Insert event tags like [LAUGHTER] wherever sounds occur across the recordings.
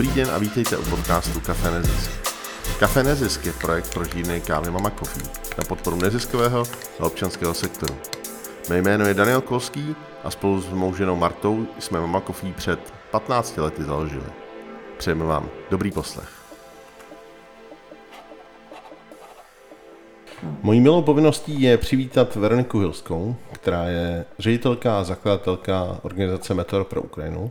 Dobrý den a vítejte u podcastu Café Nezisk. Café Nezisk je projekt pro žírny kávy Mama Coffee na podporu neziskového a občanského sektoru. Mé jméno je Daniel Kolský a spolu s mou ženou Martou jsme Mama Coffee před 15 lety založili. Přejeme vám dobrý poslech. Mojí milou povinností je přivítat Veroniku Hilskou, která je ředitelka a zakladatelka organizace Meteor pro Ukrajinu.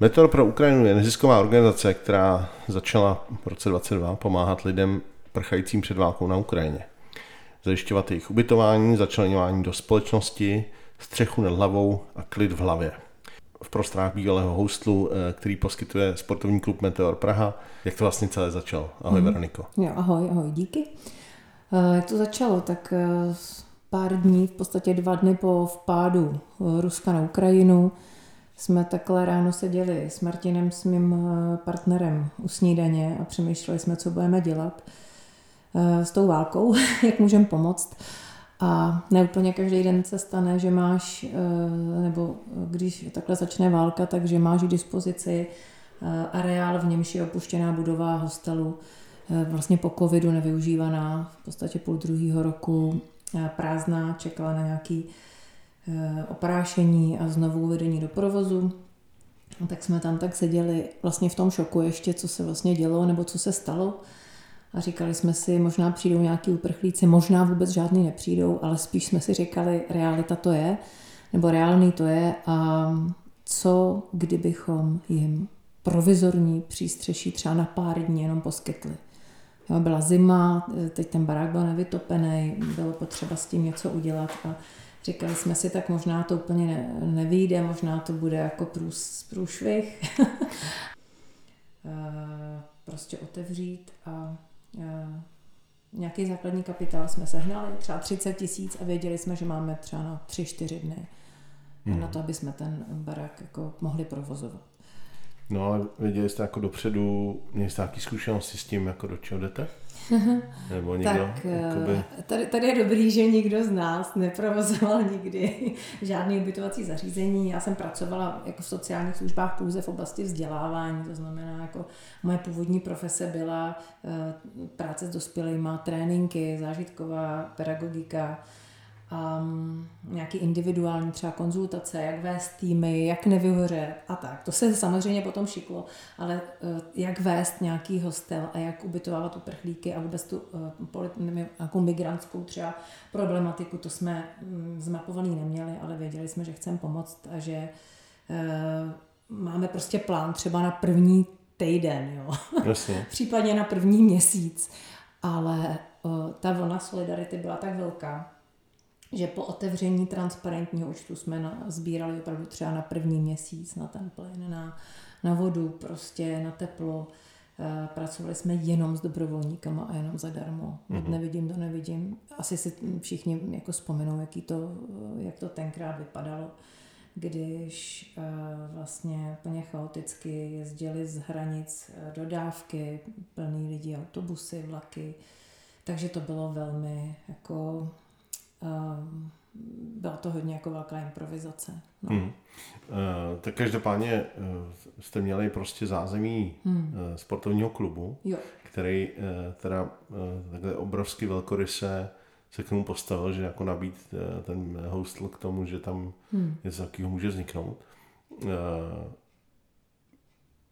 Meteor pro Ukrajinu je nezisková organizace, která začala v roce 2022 pomáhat lidem prchajícím před válkou na Ukrajině. Zajišťovat jejich ubytování, začlenování do společnosti, střechu nad hlavou a klid v hlavě. V prostorách bývalého hostlu, eh, který poskytuje sportovní klub Meteor Praha. Jak to vlastně celé začalo? Ahoj mm. Veroniko. Jo, ahoj, ahoj, díky. Eh, jak to začalo? Tak eh, pár dní, v podstatě dva dny po vpádu Ruska na Ukrajinu, jsme takhle ráno seděli s Martinem, s mým partnerem u snídaně a přemýšleli jsme, co budeme dělat s tou válkou, [LAUGHS] jak můžeme pomoct. A ne úplně každý den se stane, že máš, nebo když takhle začne válka, takže máš k dispozici areál, v němž je opuštěná budova hostelu, vlastně po covidu nevyužívaná, v podstatě půl druhého roku prázdná, čekala na nějaký oprášení a znovu uvedení do provozu. Tak jsme tam tak seděli vlastně v tom šoku ještě, co se vlastně dělo nebo co se stalo. A říkali jsme si, možná přijdou nějaký uprchlíci, možná vůbec žádný nepřijdou, ale spíš jsme si říkali, realita to je, nebo reálný to je a co kdybychom jim provizorní přístřeší třeba na pár dní jenom poskytli. Jo, byla zima, teď ten barák byl nevytopený, bylo potřeba s tím něco udělat a říkali jsme si, tak možná to úplně ne, nevyjde, možná to bude jako průs, průšvih. [LAUGHS] prostě otevřít a nějaký základní kapitál jsme sehnali, třeba 30 tisíc a věděli jsme, že máme třeba na 3-4 dny hmm. na to, aby jsme ten barák jako mohli provozovat. No ale věděli jste jako dopředu, měli jste nějaké zkušenosti s tím, jako do čeho jdete? [LAUGHS] Nebo někdo? Tak jakoby... tady, tady je dobrý, že nikdo z nás neprovozoval nikdy [LAUGHS] žádný ubytovací zařízení. Já jsem pracovala jako v sociálních službách pouze v oblasti vzdělávání, to znamená, jako moje původní profese byla eh, práce s dospělými, tréninky, zážitková pedagogika, um, nějaký individuální třeba konzultace, jak vést týmy, jak nevyhořet a tak. To se samozřejmě potom šiklo, ale uh, jak vést nějaký hostel a jak ubytovávat uprchlíky a vůbec tu uh, nějakou migrantskou třeba problematiku, to jsme um, zmapovaný neměli, ale věděli jsme, že chceme pomoct a že uh, máme prostě plán třeba na první týden, jo. Jasně. [LAUGHS] případně na první měsíc, ale uh, ta vlna solidarity byla tak velká, že po otevření transparentního účtu jsme na, sbírali opravdu třeba na první měsíc na ten plyn, na, na vodu, prostě na teplo. E, pracovali jsme jenom s dobrovolníkama a jenom zadarmo. Mm-hmm. Nevidím to, nevidím. Asi si všichni jako vzpomenou, jaký to, jak to tenkrát vypadalo, když e, vlastně plně chaoticky jezdili z hranic eh, dodávky, plný lidí, autobusy, vlaky. Takže to bylo velmi jako byla to hodně jako velká improvizace. No. Hmm. Uh, tak každopádně uh, jste měli prostě zázemí hmm. sportovního klubu, jo. který teda takhle obrovsky velkoryse se k tomu postavil, že jako nabít ten hostl k tomu, že tam hmm. něco takového může vzniknout.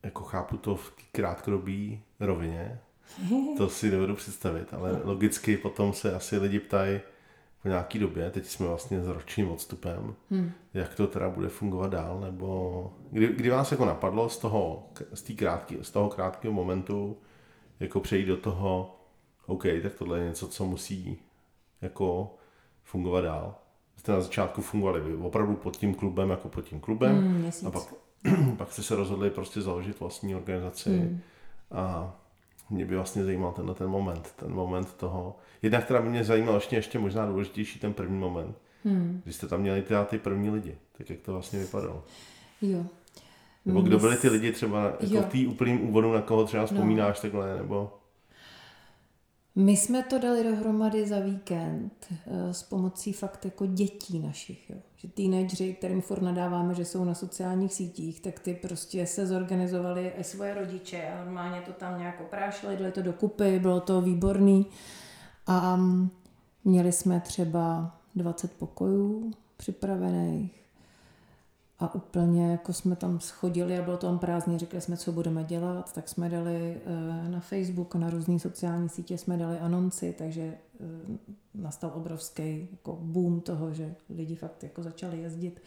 Jako chápu to v krátkodobé rovině, [LAUGHS] to si dovedu představit, ale logicky potom se asi lidi ptají, po nějaký době, teď jsme vlastně s ročním odstupem, hmm. jak to teda bude fungovat dál, nebo kdy, kdy vás jako napadlo z toho, z, krátký, z toho krátkého momentu jako přejít do toho, OK, tak tohle je něco, co musí jako fungovat dál. Jste na začátku fungovali vy opravdu pod tím klubem jako pod tím klubem hmm, a pak, [CLEARS THROAT] pak jste se rozhodli prostě založit vlastní organizaci hmm. a mě by vlastně zajímal tenhle ten moment, ten moment toho, jedna, která by mě zajímala ještě, ještě možná důležitější, ten první moment, hmm. kdy jste tam měli ty, ty první lidi, tak jak to vlastně vypadalo. Jo. Nebo kdo byli ty lidi třeba jako v té úplným úvodu, na koho třeba no. vzpomínáš no. takhle, nebo... My jsme to dali dohromady za víkend eh, s pomocí fakt jako dětí našich. Jo. Že teenageři, kterým furt nadáváme, že jsou na sociálních sítích, tak ty prostě se zorganizovali i svoje rodiče a normálně to tam nějak oprášili, dali to dokupy, bylo to výborný. A mm, měli jsme třeba 20 pokojů připravených a úplně jako jsme tam schodili a bylo to tam prázdně, řekli jsme, co budeme dělat, tak jsme dali eh, na Facebook, na různé sociální sítě jsme dali anonci, takže eh, nastal obrovský jako boom toho, že lidi fakt jako začali jezdit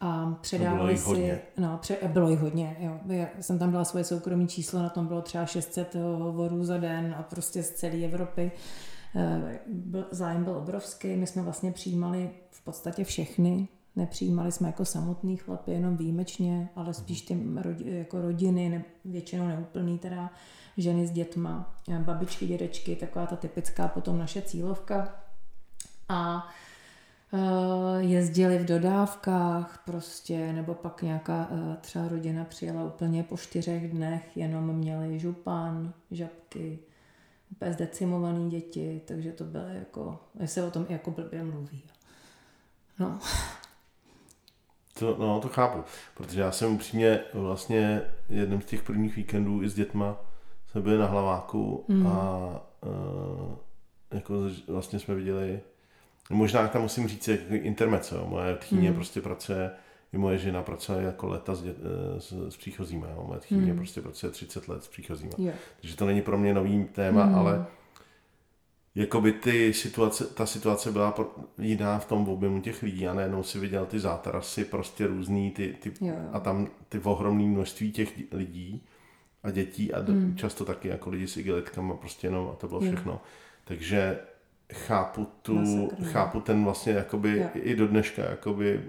a předávali si... Hodně. No, pře, bylo jich hodně, jo. Já jsem tam dala svoje soukromé číslo, na tom bylo třeba 600 hovorů za den a prostě z celé Evropy. Eh, zájem byl obrovský, my jsme vlastně přijímali v podstatě všechny Nepřijímali jsme jako samotný chlapy, jenom výjimečně, ale spíš ty rodi, jako rodiny, ne, většinou neúplný teda, ženy s dětma, babičky, dědečky, taková ta typická potom naše cílovka. A uh, jezdili v dodávkách prostě, nebo pak nějaká uh, třeba rodina přijela úplně po čtyřech dnech, jenom měli župan, žabky, úplně zdecimovaný děti, takže to bylo jako, se o tom jako blbě mluví. No. To, no, to chápu, protože já jsem upřímně vlastně jedním z těch prvních víkendů i s dětma jsme byli na hlaváku mm. a uh, jako vlastně jsme viděli, možná tam musím říct jako intermeco, moje tchýně mm. prostě pracuje, i moje žena pracuje jako leta s, dět, eh, s, s příchozíma, jo. moje tchýně mm. prostě pracuje 30 let s příchozíma, yeah. takže to není pro mě nový téma, mm. ale jakoby ty situace, ta situace byla jiná v tom objemu těch lidí a najednou si viděl ty zátarasy prostě různý ty, ty, jo, jo. a tam ty ohromné množství těch lidí a dětí a mm. často taky jako lidi s igelitkama prostě jenom a to bylo všechno. Jo. Takže chápu tu, Masakr, chápu ten vlastně jakoby jo. i do dneška jakoby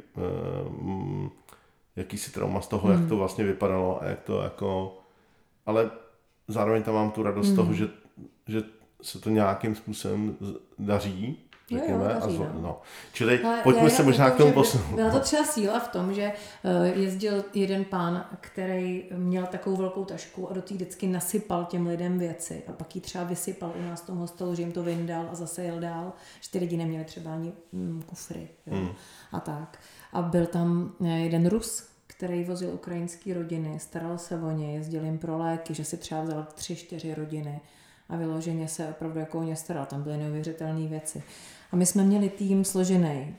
um, jakýsi trauma z toho, mm. jak hmm. to vlastně vypadalo a jak to jako, ale zároveň tam mám tu radost mm. z toho, hmm. že, že se to nějakým způsobem daří, řekněme. Jo, jo, daří, a no. no. Čili Ale pojďme se možná k tomu posunout. Byla to třeba síla v tom, že eh, jezdil jeden pán, který měl takovou velkou tašku a do té vždycky nasypal těm lidem věci a pak ji třeba vysypal u nás v tom hostelu, že jim to vyndal a zase jel dál, že ty lidi neměli třeba ani mm, kufry jo, hmm. a tak. A byl tam eh, jeden Rus, který vozil ukrajinské rodiny, staral se o ně, jezdil jim pro léky, že si třeba vzal tři, čtyři rodiny a vyloženě se opravdu jako o ně staral. Tam byly neuvěřitelné věci. A my jsme měli tým složený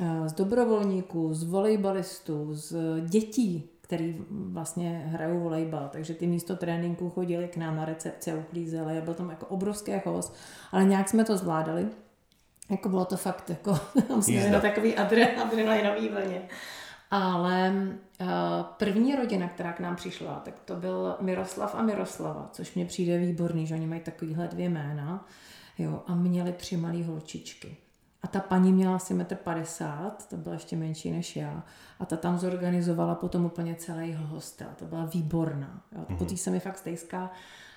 eh, z dobrovolníků, z volejbalistů, z dětí, který vlastně hrajou volejbal, takže ty místo tréninku chodili k nám na recepci a uklízeli a byl tam jako obrovský chaos, ale nějak jsme to zvládali. Jako bylo to fakt jako, [LAUGHS] jsme na takový adrenalinový vlně. Ale uh, první rodina, která k nám přišla, tak to byl Miroslav a Miroslava, což mě přijde výborný, že oni mají takovýhle dvě jména. Jo, a měli tři malé holčičky. A ta paní měla asi 1,50 m, to byla ještě menší než já. A ta tam zorganizovala potom úplně celý hostel. To byla výborná. Jo. Mm-hmm. Po té se mi fakt stejská.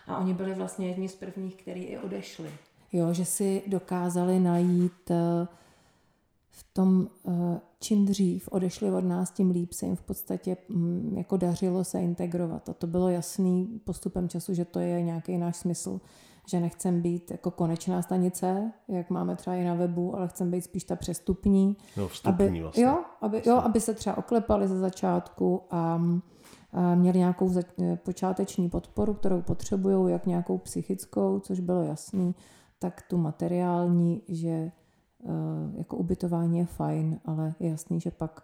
A oni byli vlastně jedni z prvních, kteří i odešli. Jo, že si dokázali najít uh, v tom, eh, čím dřív odešli od nás, tím líp se jim v podstatě mm, jako dařilo se integrovat. A to bylo jasný postupem času, že to je nějaký náš smysl, že nechcem být jako konečná stanice, jak máme třeba i na webu, ale chcem být spíš ta přestupní. No, vstupní aby, vlastně. Jo, aby, jo, aby se třeba oklepali ze začátku a, a měli nějakou za, počáteční podporu, kterou potřebují, jak nějakou psychickou, což bylo jasný, tak tu materiální, že jako ubytování je fajn, ale je jasný, že pak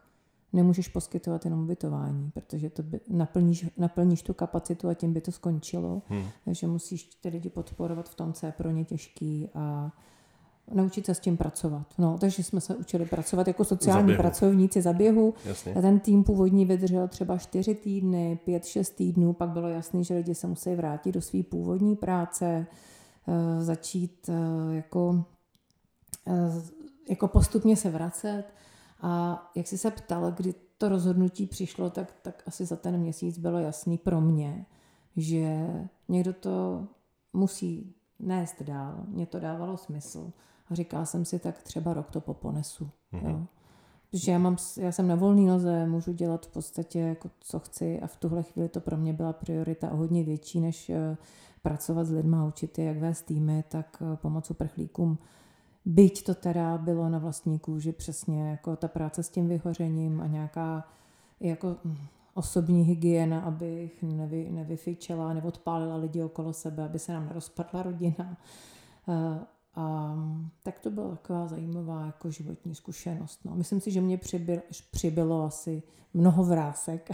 nemůžeš poskytovat jenom ubytování, protože to by, naplníš, naplníš tu kapacitu a tím by to skončilo. Hmm. Takže musíš ty lidi podporovat v tom, co je pro ně těžký a naučit se s tím pracovat. No, takže jsme se učili pracovat jako sociální zaběhu. pracovníci za běhu. Jasně. A ten tým původní vydržel třeba čtyři týdny, pět, šest týdnů, pak bylo jasné, že lidi se musí vrátit do své původní práce, eh, začít eh, jako Eh, jako postupně se vracet. A jak jsi se ptal, kdy to rozhodnutí přišlo, tak, tak asi za ten měsíc bylo jasný pro mě, že někdo to musí nést dál. Mně to dávalo smysl. A říkala jsem si, tak třeba rok to poponesu. Mm-hmm. Jo. Protože já, mám, já jsem na volný noze, můžu dělat v podstatě jako co chci a v tuhle chvíli to pro mě byla priorita o hodně větší než eh, pracovat s lidmi, učit je, jak vést týmy, tak eh, pomoc uprchlíkům. Byť to teda bylo na vlastní kůži přesně jako ta práce s tím vyhořením a nějaká jako osobní hygiena, abych nevy, nevyfičela, neodpálila lidi okolo sebe, aby se nám nerozpadla rodina. Eh, a tak to byla taková zajímavá jako životní zkušenost. No. Myslím si, že mě přibylo, přibylo asi mnoho vrásek,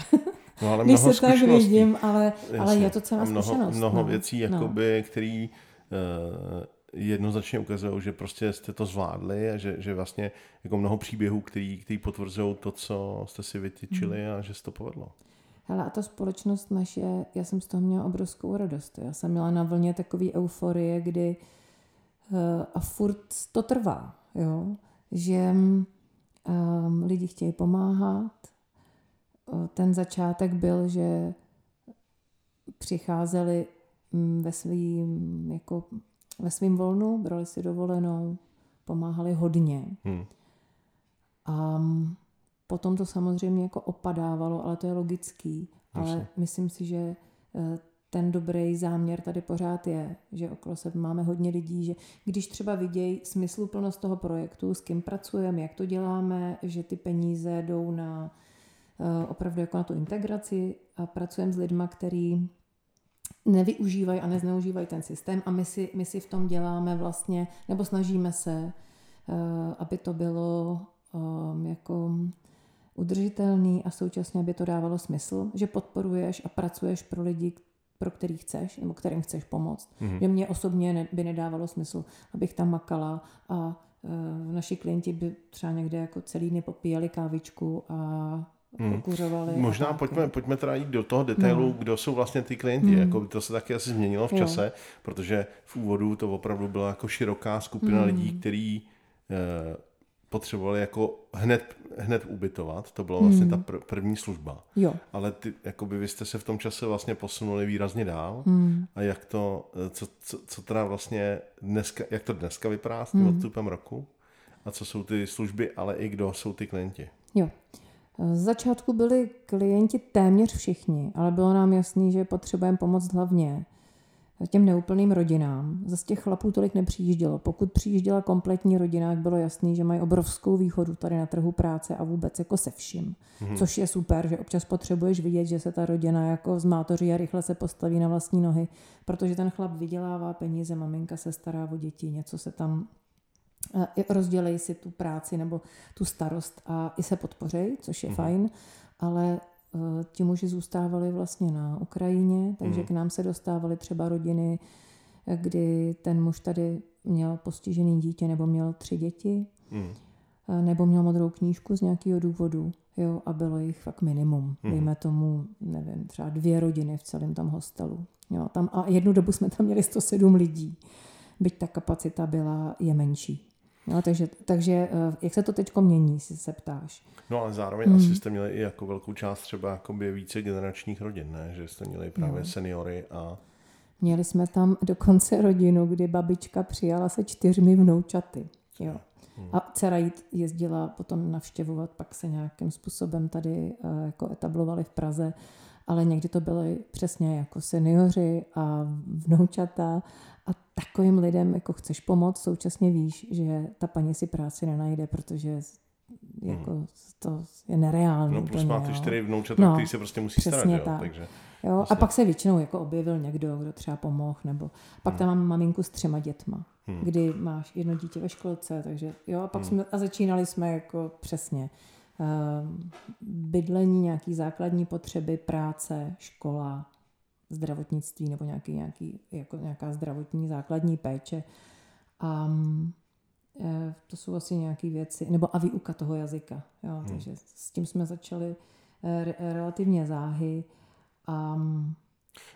no, ale [LAUGHS] když se tak vidím, ale, Jasně. ale je to celá mnoho, zkušenost. Mnoho no. věcí, jakoby, no. který uh, jednoznačně ukazují, že prostě jste to zvládli a že, že vlastně jako mnoho příběhů, který, který potvrzují to, co jste si vytyčili hmm. a že se to povedlo. Hele, a ta společnost naše, já jsem z toho měla obrovskou radost. Já jsem měla na vlně takové euforie, kdy Eh, a furt to trvá, jo? že um, lidi chtějí pomáhat. Ten začátek byl, že přicházeli mm, ve svým, jako ve svým volnu, brali si dovolenou, pomáhali hodně. Hmm. A potom to samozřejmě jako opadávalo, ale to je logický. Jasně. Ale myslím si, že eh, ten dobrý záměr tady pořád je, že okolo sebe máme hodně lidí, že když třeba vidějí smysluplnost toho projektu, s kým pracujeme, jak to děláme, že ty peníze jdou na eh, opravdu jako na tu integraci a pracujeme s lidmi, který nevyužívají a nezneužívají ten systém a my si, my si v tom děláme vlastně, nebo snažíme se, eh, aby to bylo eh, jako udržitelný a současně, aby to dávalo smysl, že podporuješ a pracuješ pro lidi, pro který chceš, nebo kterým chceš pomoct. Mm-hmm. Že mě osobně ne, by nedávalo smysl, abych tam makala a e, naši klienti by třeba někde jako celý dny popíjeli kávičku a Hmm. Možná a pojďme, pojďme teda jít do toho detailu, no. kdo jsou vlastně ty klienti. Hmm. Jako to se taky asi změnilo v čase, jo. protože v úvodu to opravdu byla jako široká skupina hmm. lidí, který e, potřebovali jako hned, hned ubytovat, to byla vlastně hmm. ta pr- první služba. Jo. Ale ty, jakoby vy jste se v tom čase vlastně posunuli výrazně dál hmm. a jak to, co, co, co teda vlastně dneska, jak to dneska vypadá s tím hmm. odstupem roku a co jsou ty služby, ale i kdo jsou ty klienti? Jo. Z začátku byli klienti téměř všichni, ale bylo nám jasný, že potřebujeme pomoct hlavně těm neúplným rodinám. Z těch chlapů tolik nepřijíždělo. Pokud přijížděla kompletní rodina, jak bylo jasný, že mají obrovskou výhodu tady na trhu práce a vůbec jako se vším. Mm-hmm. Což je super, že občas potřebuješ vidět, že se ta rodina jako zmátoří a rychle se postaví na vlastní nohy, protože ten chlap vydělává peníze, maminka se stará o děti, něco se tam rozdělej si tu práci nebo tu starost a i se podpořej, což je mm-hmm. fajn, ale Eh, ti muži zůstávali vlastně na Ukrajině, takže mm. k nám se dostávaly třeba rodiny, kdy ten muž tady měl postižený dítě nebo měl tři děti, mm. nebo měl modrou knížku z nějakého důvodu, jo, a bylo jich fakt minimum. Mm. Dejme tomu, nevím, třeba dvě rodiny v celém tam hostelu. Jo, tam, a jednu dobu jsme tam měli 107 lidí, byť ta kapacita byla je menší. No, takže, takže eh, jak se to teď mění, si se ptáš? No ale zároveň hmm. asi jste měli i jako velkou část třeba jakoby více generačních rodin, ne? Že jste měli právě no. seniory a... Měli jsme tam [LAUGHS] dokonce rodinu, kdy babička přijala se čtyřmi vnoučaty. Jo. A dcera jezdila potom navštěvovat, pak se nějakým způsobem tady uh, jako etablovali v Praze, ale někdy to byly přesně jako seniori a vnoučata a takovým lidem jako chceš pomoct, současně víš, že ta paní si práci nenajde, protože jako hmm. to je nereálné. No plus máte čtyři vnoučata, no, který se prostě musí starat, jo, tak. takže... Jo, vlastně. a pak se většinou jako objevil někdo, kdo třeba pomohl, nebo pak hmm. tam mám maminku s třema dětma, hmm. kdy máš jedno dítě ve školce, takže jo, a pak hmm. jsme, a začínali jsme jako přesně uh, bydlení, nějaký základní potřeby, práce, škola, zdravotnictví nebo nějaký, nějaký, jako nějaká zdravotní základní péče. A e, to jsou asi nějaké věci, nebo a výuka toho jazyka. Jo, hmm. Takže s tím jsme začali e, re, relativně záhy. A,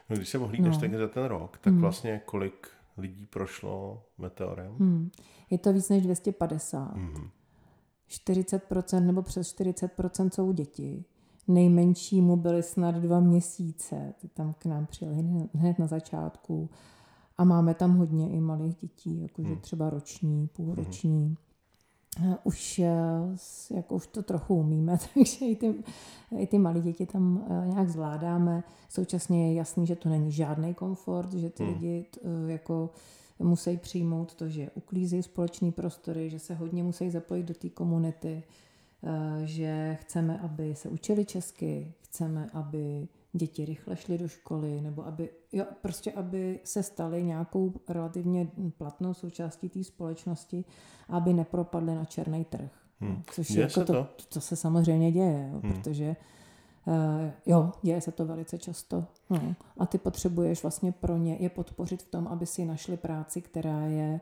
no, když se ohlídneš no. za ten rok, tak hmm. vlastně kolik lidí prošlo meteorem? Hmm. Je to víc než 250. Hmm. 40% nebo přes 40% jsou děti nejmenšímu byly snad dva měsíce. Ty tam k nám přijeli hned na začátku. A máme tam hodně i malých dětí, jakože hmm. třeba roční, půlroční. už, jako už to trochu umíme, [LAUGHS] takže i ty, i ty malé děti tam nějak zvládáme. Současně je jasný, že to není žádný komfort, že ty hmm. lidi jako musí přijmout to, že uklízejí společné prostory, že se hodně musí zapojit do té komunity, že chceme, aby se učili česky, chceme, aby děti rychle šly do školy, nebo aby, jo, prostě aby se staly nějakou relativně platnou součástí té společnosti, aby nepropadly na černý trh. Hmm. Což je jako to, to, co se samozřejmě děje, jo, hmm. protože uh, jo, děje se to velice často. No. A ty potřebuješ vlastně pro ně je podpořit v tom, aby si našli práci, která je,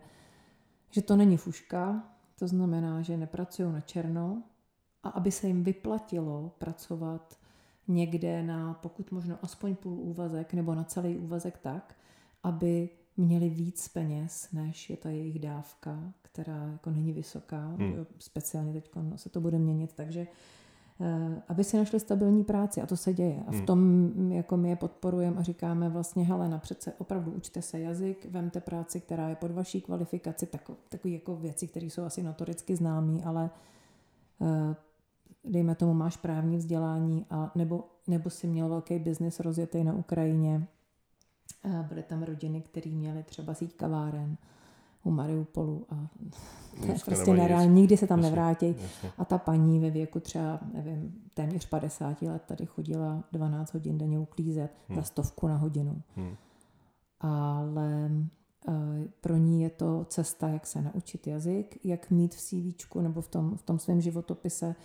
že to není fuška, to znamená, že nepracují na černo a aby se jim vyplatilo pracovat někde na pokud možno aspoň půl úvazek nebo na celý úvazek tak, aby měli víc peněz, než je ta jejich dávka, která jako není vysoká. Hmm. Speciálně teď se to bude měnit, takže eh, aby si našli stabilní práci a to se děje. A v hmm. tom jako my je podporujeme a říkáme vlastně, Helena, přece opravdu učte se jazyk, vemte práci, která je pod vaší kvalifikaci, takové jako věci, které jsou asi notoricky známé, ale eh, dejme tomu, máš právní vzdělání, a, nebo, nebo si měl velký biznis rozjetý na Ukrajině. A byly tam rodiny, které měly třeba síť kaváren u Mariupolu a to je prostě nereálně, nikdy se tam jasně, nevrátí. Jasně. A ta paní ve věku třeba, nevím, téměř 50 let tady chodila 12 hodin denně uklízet hmm. za stovku na hodinu. Hmm. Ale Eh, pro ní je to cesta, jak se naučit jazyk, jak mít v CV nebo v tom, v tom svém životopise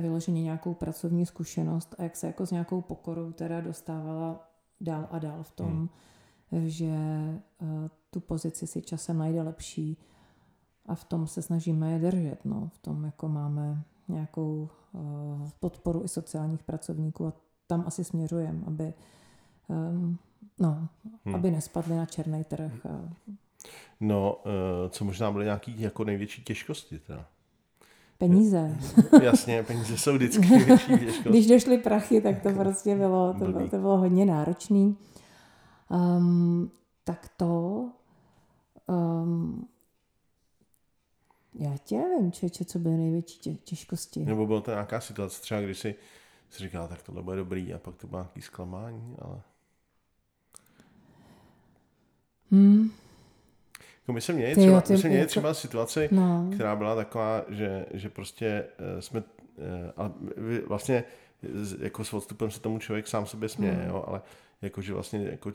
vyloženě nějakou pracovní zkušenost a jak se jako s nějakou pokorou teda dostávala dál a dál v tom, hmm. že uh, tu pozici si časem najde lepší a v tom se snažíme je držet. No. V tom jako máme nějakou uh, podporu i sociálních pracovníků a tam asi směřujeme, aby um, No, hmm. aby nespadly na černý trh. A... No, eh, co možná byly nějaký jako největší těžkosti teda? Peníze. [LAUGHS] Jasně, peníze jsou vždycky největší [LAUGHS] těžkost. Když došly prachy, tak to prostě bylo, to bylo, to bylo hodně náročný. Um, tak to... Um, já tě nevím, čeče, co byly největší tě, těžkosti. Nebo byla to nějaká situace, třeba když si, si říkal, tak tohle bude dobrý a pak to bylo nějaký zklamání, ale... Hmm. Jako my jsme měli třeba, ty, my jsme měli třeba to... situaci, no. která byla taková, že, že prostě uh, jsme, uh, vlastně jako s odstupem se tomu člověk sám sobě směje, mm. jo, ale jako, že vlastně jako, uh,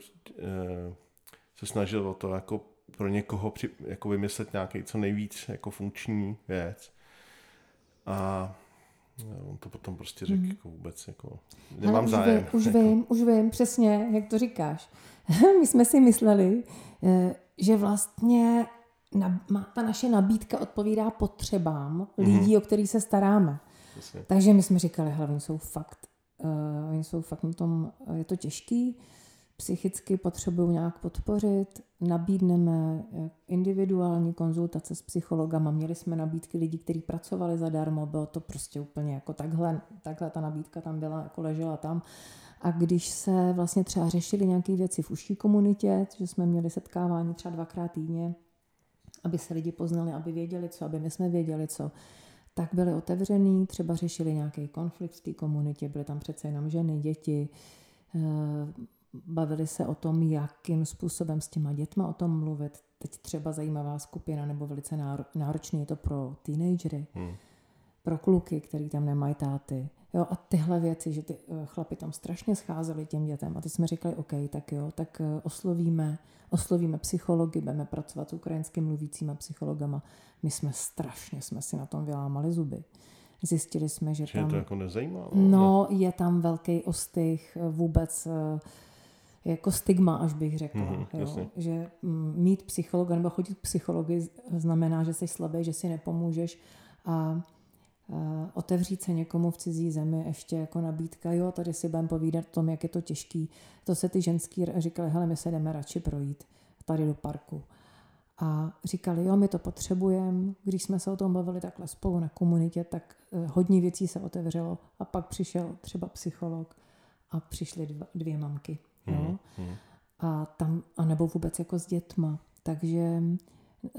se snažil o to jako pro někoho při, jako vymyslet nějaký co nejvíc jako funkční věc. A on to potom prostě řekl mm. jako vůbec jako nemám už zájem. Vím, už jako. [LAUGHS] vím, už vím, přesně, jak to říkáš. [LAUGHS] My jsme si mysleli, eh, že vlastně ta naše nabídka odpovídá potřebám mm. lidí, o který se staráme. Přesně. Takže my jsme říkali, hlavně jsou fakt, uh, oni jsou fakt na tom, je to těžký, psychicky potřebují nějak podpořit, nabídneme eh, individuální konzultace s psychologama, měli jsme nabídky lidí, kteří pracovali zadarmo, bylo to prostě úplně jako takhle, takhle ta nabídka tam byla, jako ležela tam. A když se vlastně třeba řešili nějaké věci v užší komunitě, že jsme měli setkávání třeba dvakrát týdně, aby se lidi poznali, aby věděli co, aby my jsme věděli co, tak byli otevřený, třeba řešili nějaký konflikt v té komunitě, byly tam přece jenom ženy, děti, eh, bavili se o tom, jakým způsobem s těma dětma o tom mluvit. Teď třeba zajímavá skupina nebo velice náročný je to pro teenagery, hmm. pro kluky, který tam nemají táty. Jo, a tyhle věci, že ty eh, chlapi tam strašně scházeli těm dětem a teď jsme říkali, OK, tak jo, tak eh, oslovíme, oslovíme psychology, budeme pracovat s ukrajinským mluvícíma psychologama. My jsme strašně, jsme si na tom vylámali zuby. Zjistili jsme, že, že tam... to jako nezajímá? No, je tam velký ostych vůbec jako stigma, až bych řekla. Mm-hmm, jo? Že mm, mít psychologa nebo chodit k psychologi znamená, že jsi slabý, že si nepomůžeš a otevřít se někomu v cizí zemi ještě jako nabídka, jo, tady si budeme povídat o tom, jak je to těžký. To se ty ženský říkali, hele, my se jdeme radši projít tady do parku. A říkali, jo, my to potřebujeme. Když jsme se o tom bavili takhle spolu na komunitě, tak eh, hodně věcí se otevřelo. A pak přišel třeba psycholog a přišly dva, dvě mamky. Jo? Hmm. A tam, a nebo vůbec jako s dětma. Takže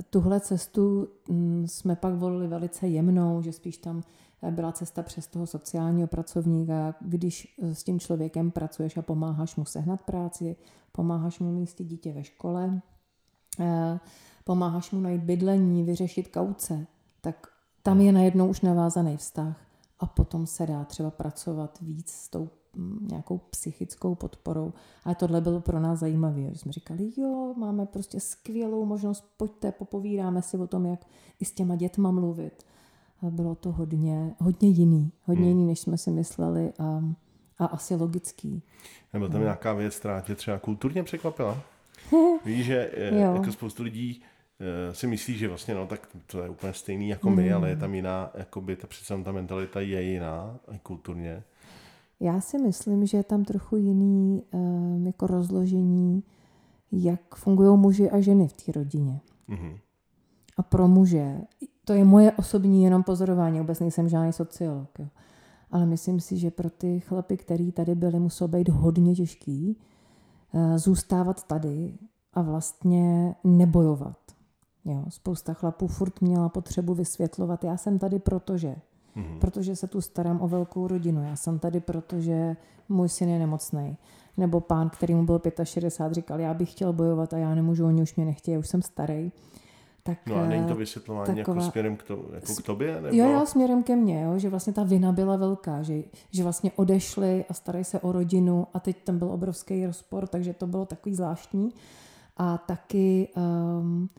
Tuhle cestu mm, jsme pak volili velice jemnou, že spíš tam byla cesta přes toho sociálního pracovníka, když s tím člověkem pracuješ a pomáháš mu sehnat práci, pomáháš mu místit dítě ve škole, eh, pomáháš mu najít bydlení, vyřešit kauce, tak tam je najednou už navázaný vztah a potom se dá třeba pracovat víc s tou nějakou psychickou podporou. Ale tohle bylo pro nás zajímavé. Že jsme říkali, jo, máme prostě skvělou možnost, pojďte, popovídáme si o tom, jak i s těma dětma mluvit. A bylo to hodně, hodně jiný, hodně hmm. jiný, než jsme si mysleli a, a asi logický. Nebo tam no. nějaká věc, která tě třeba kulturně překvapila? [LAUGHS] Víš, že eh, jako spoustu lidí Eh, si myslí, že vlastně no, tak to je úplně stejný jako my, mm. ale je tam jiná, jakoby ta přece ta mentalita je jiná, i kulturně. Já si myslím, že je tam trochu jiný um, jako rozložení, jak fungují muži a ženy v té rodině. Mm-hmm. A pro muže, to je moje osobní jenom pozorování, vůbec nejsem žádný sociolog, jo. ale myslím si, že pro ty chlapy, který tady byli, muselo být hodně těžký uh, zůstávat tady a vlastně nebojovat. Jo, spousta chlapů furt měla potřebu vysvětlovat, já jsem tady protože, mm-hmm. protože se tu starám o velkou rodinu, já jsem tady protože můj syn je nemocný. Nebo pán, který mu byl 65, říkal, já bych chtěl bojovat a já nemůžu, oni už mě nechtějí, už jsem starý. Tak, no a není to eh, vysvětlování jako taková, jako směrem k, to, jako k tobě? Nebo? Jo, jo, směrem ke mně, jo, že vlastně ta vina byla velká, že, že vlastně odešli a starají se o rodinu a teď tam byl obrovský rozpor, takže to bylo takový zvláštní. A taky um,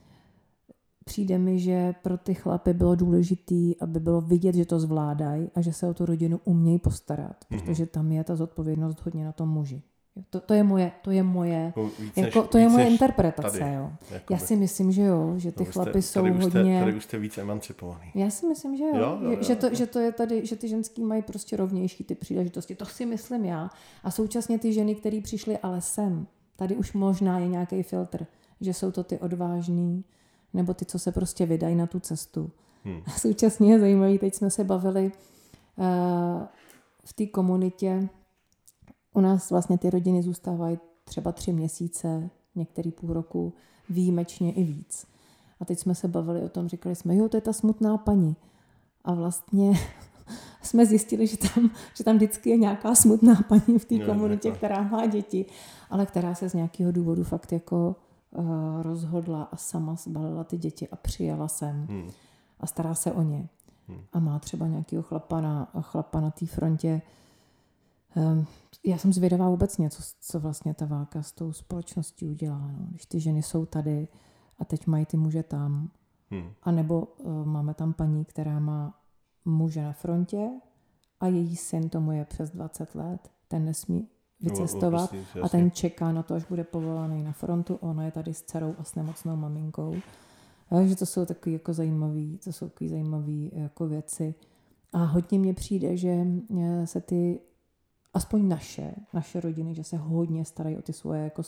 přijde mi, že pro ty chlapy bylo důležité, aby bylo vidět, že to zvládají a že se o tu rodinu umějí postarat, mm-hmm. protože tam je ta zodpovědnost hodně na tom muži. To, to je moje, to je moje, no, jako, než, to je moje interpretace, tady, jo. Jakoby. Já si myslím, že jo, že ty no, chlapy jste, jsou tady hodně... Jste, tady už jste víc emancipovaný. Já si myslím, že jo, jo, jo, jo že, to, jo. že to je tady, že ty ženský mají prostě rovnější ty příležitosti. To si myslím já. A současně ty ženy, které přišly ale sem, tady už možná je nějaký filtr, že jsou to ty odvážný, nebo ty, co se prostě vydají na tu cestu. Hmm. A současně je zajímavý, teď jsme se bavili uh, v té komunitě, u nás vlastně ty rodiny zůstávají třeba tři měsíce, některý půl roku, výjimečně i víc. A teď jsme se bavili o tom, říkali jsme, jo, to je ta smutná paní. A vlastně [LAUGHS] jsme zjistili, že tam, že tam vždycky je nějaká smutná paní v té komunitě, která má děti, ale která se z nějakého důvodu fakt jako rozhodla a sama zbalila ty děti a přijela sem hmm. a stará se o ně. Hmm. A má třeba nějakého chlapa na, chlapa na té frontě. Um, já jsem zvědavá vůbec něco, co vlastně ta válka s tou společností udělá. No. Když ty ženy jsou tady a teď mají ty muže tam. Hmm. A nebo uh, máme tam paní, která má muže na frontě a její syn tomu je přes 20 let. Ten nesmí vycestovat prostě, a ten čeká na to, až bude povolaný na frontu. Ona je tady s dcerou a s nemocnou maminkou. Takže to jsou takové jako zajímavé, to jsou takové zajímavé jako věci. A hodně mně přijde, že eh, se ty, aspoň naše, naše rodiny, že se hodně starají o ty svoje jako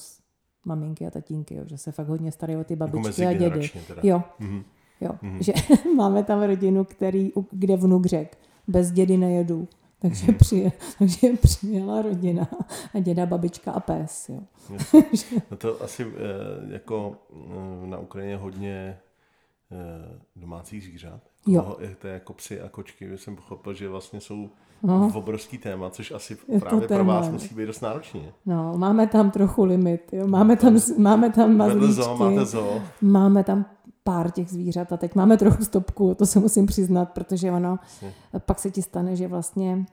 maminky a tatínky, jo, že se fakt hodně starají o ty jako babičky jako a dědy. Teda. Jo, mm-hmm. jo. Mm-hmm. že [LAUGHS] máme tam rodinu, který, kde vnuk řek, bez dědy nejedu. Takže, hmm. přije, takže přijela rodina a děda, babička a pes. Jo. [LAUGHS] no to asi eh, jako eh, na Ukrajině hodně eh, domácích zvířat. Jo. To je jako psy a kočky. Jsem pochopil, že vlastně jsou no. v obrovský téma, což asi je právě pro vás musí být dost náročné. No, máme tam trochu limit. Jo. Máme tam, máme tam mazlíčky. Máme tam pár těch zvířat a teď máme trochu stopku, to se musím přiznat, protože ono, Jasně. pak se ti stane, že vlastně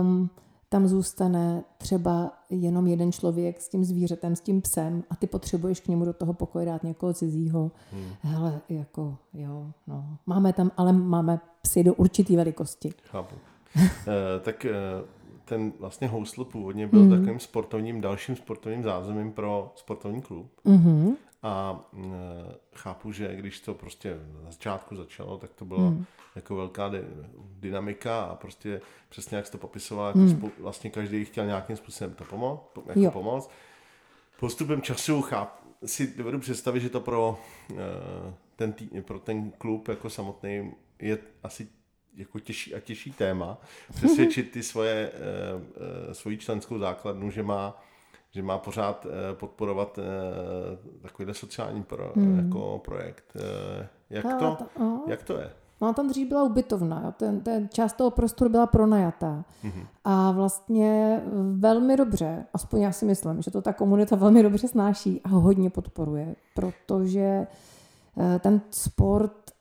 um, tam zůstane třeba jenom jeden člověk s tím zvířetem, s tím psem a ty potřebuješ k němu do toho pokoje dát někoho cizího. Hmm. Hele, jako, jo, no. Máme tam, ale máme psy do určitý velikosti. Chápu. e, tak e, ten vlastně housl původně byl mm. takovým sportovním, dalším sportovním zázemím pro sportovní klub. Mm-hmm. A e, chápu, že když to prostě na začátku začalo, tak to byla mm. jako velká dynamika a prostě přesně jak jsi to popisoval, jako mm. vlastně každý chtěl nějakým způsobem to pomoct, jako pomoct. Postupem času cháp, si dovedu představit, že to pro, e, ten, tý, pro ten klub jako samotný je asi jako těžší a těžší téma. Přesvědčit ty svoje, e, svoji členskou základnu, že má že má pořád podporovat takovýhle sociální pro, hmm. jako projekt. Jak, to, to, jak to je? No tam dřív byla ubytovna, jo. Ten, ten část toho prostoru byla pronajatá. Mm-hmm. A vlastně velmi dobře, aspoň já si myslím, že to ta komunita velmi dobře snáší a hodně podporuje, protože eh, ten sport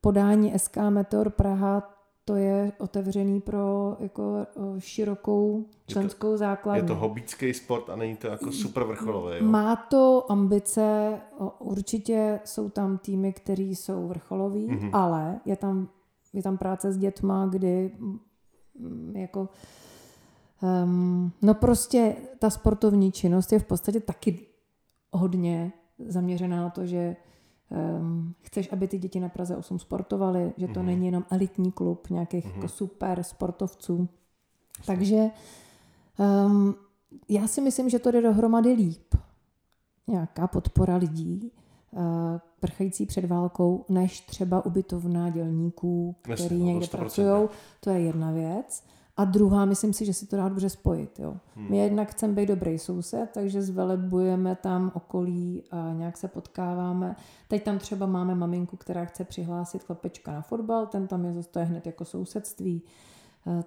podání SK Meteor Praha to je otevřený pro jako širokou členskou základnu. Je to hobbický sport a není to jako super vrcholový. Jo? Má to ambice, určitě jsou tam týmy, které jsou vrcholoví, mm-hmm. ale je tam, je tam práce s dětma, kdy mm, jako um, no prostě ta sportovní činnost je v podstatě taky hodně zaměřená na to, že um, chceš, aby ty děti na Praze 8 sportovaly, že to mm-hmm. není jenom elitní klub nějakých mm-hmm. jako super sportovců. Takže um, já si myslím, že to jde dohromady líp. Nějaká podpora lidí, uh, prchající před válkou, než třeba ubytovná dělníků, který Jasně, někde pracují. To je jedna věc. A druhá, myslím si, že si to dá dobře spojit. Jo. Hmm. My jednak chceme být dobrý soused, takže zvelebujeme tam okolí a nějak se potkáváme. Teď tam třeba máme maminku, která chce přihlásit chlapečka na fotbal, ten tam je zase hned jako sousedství. Eh,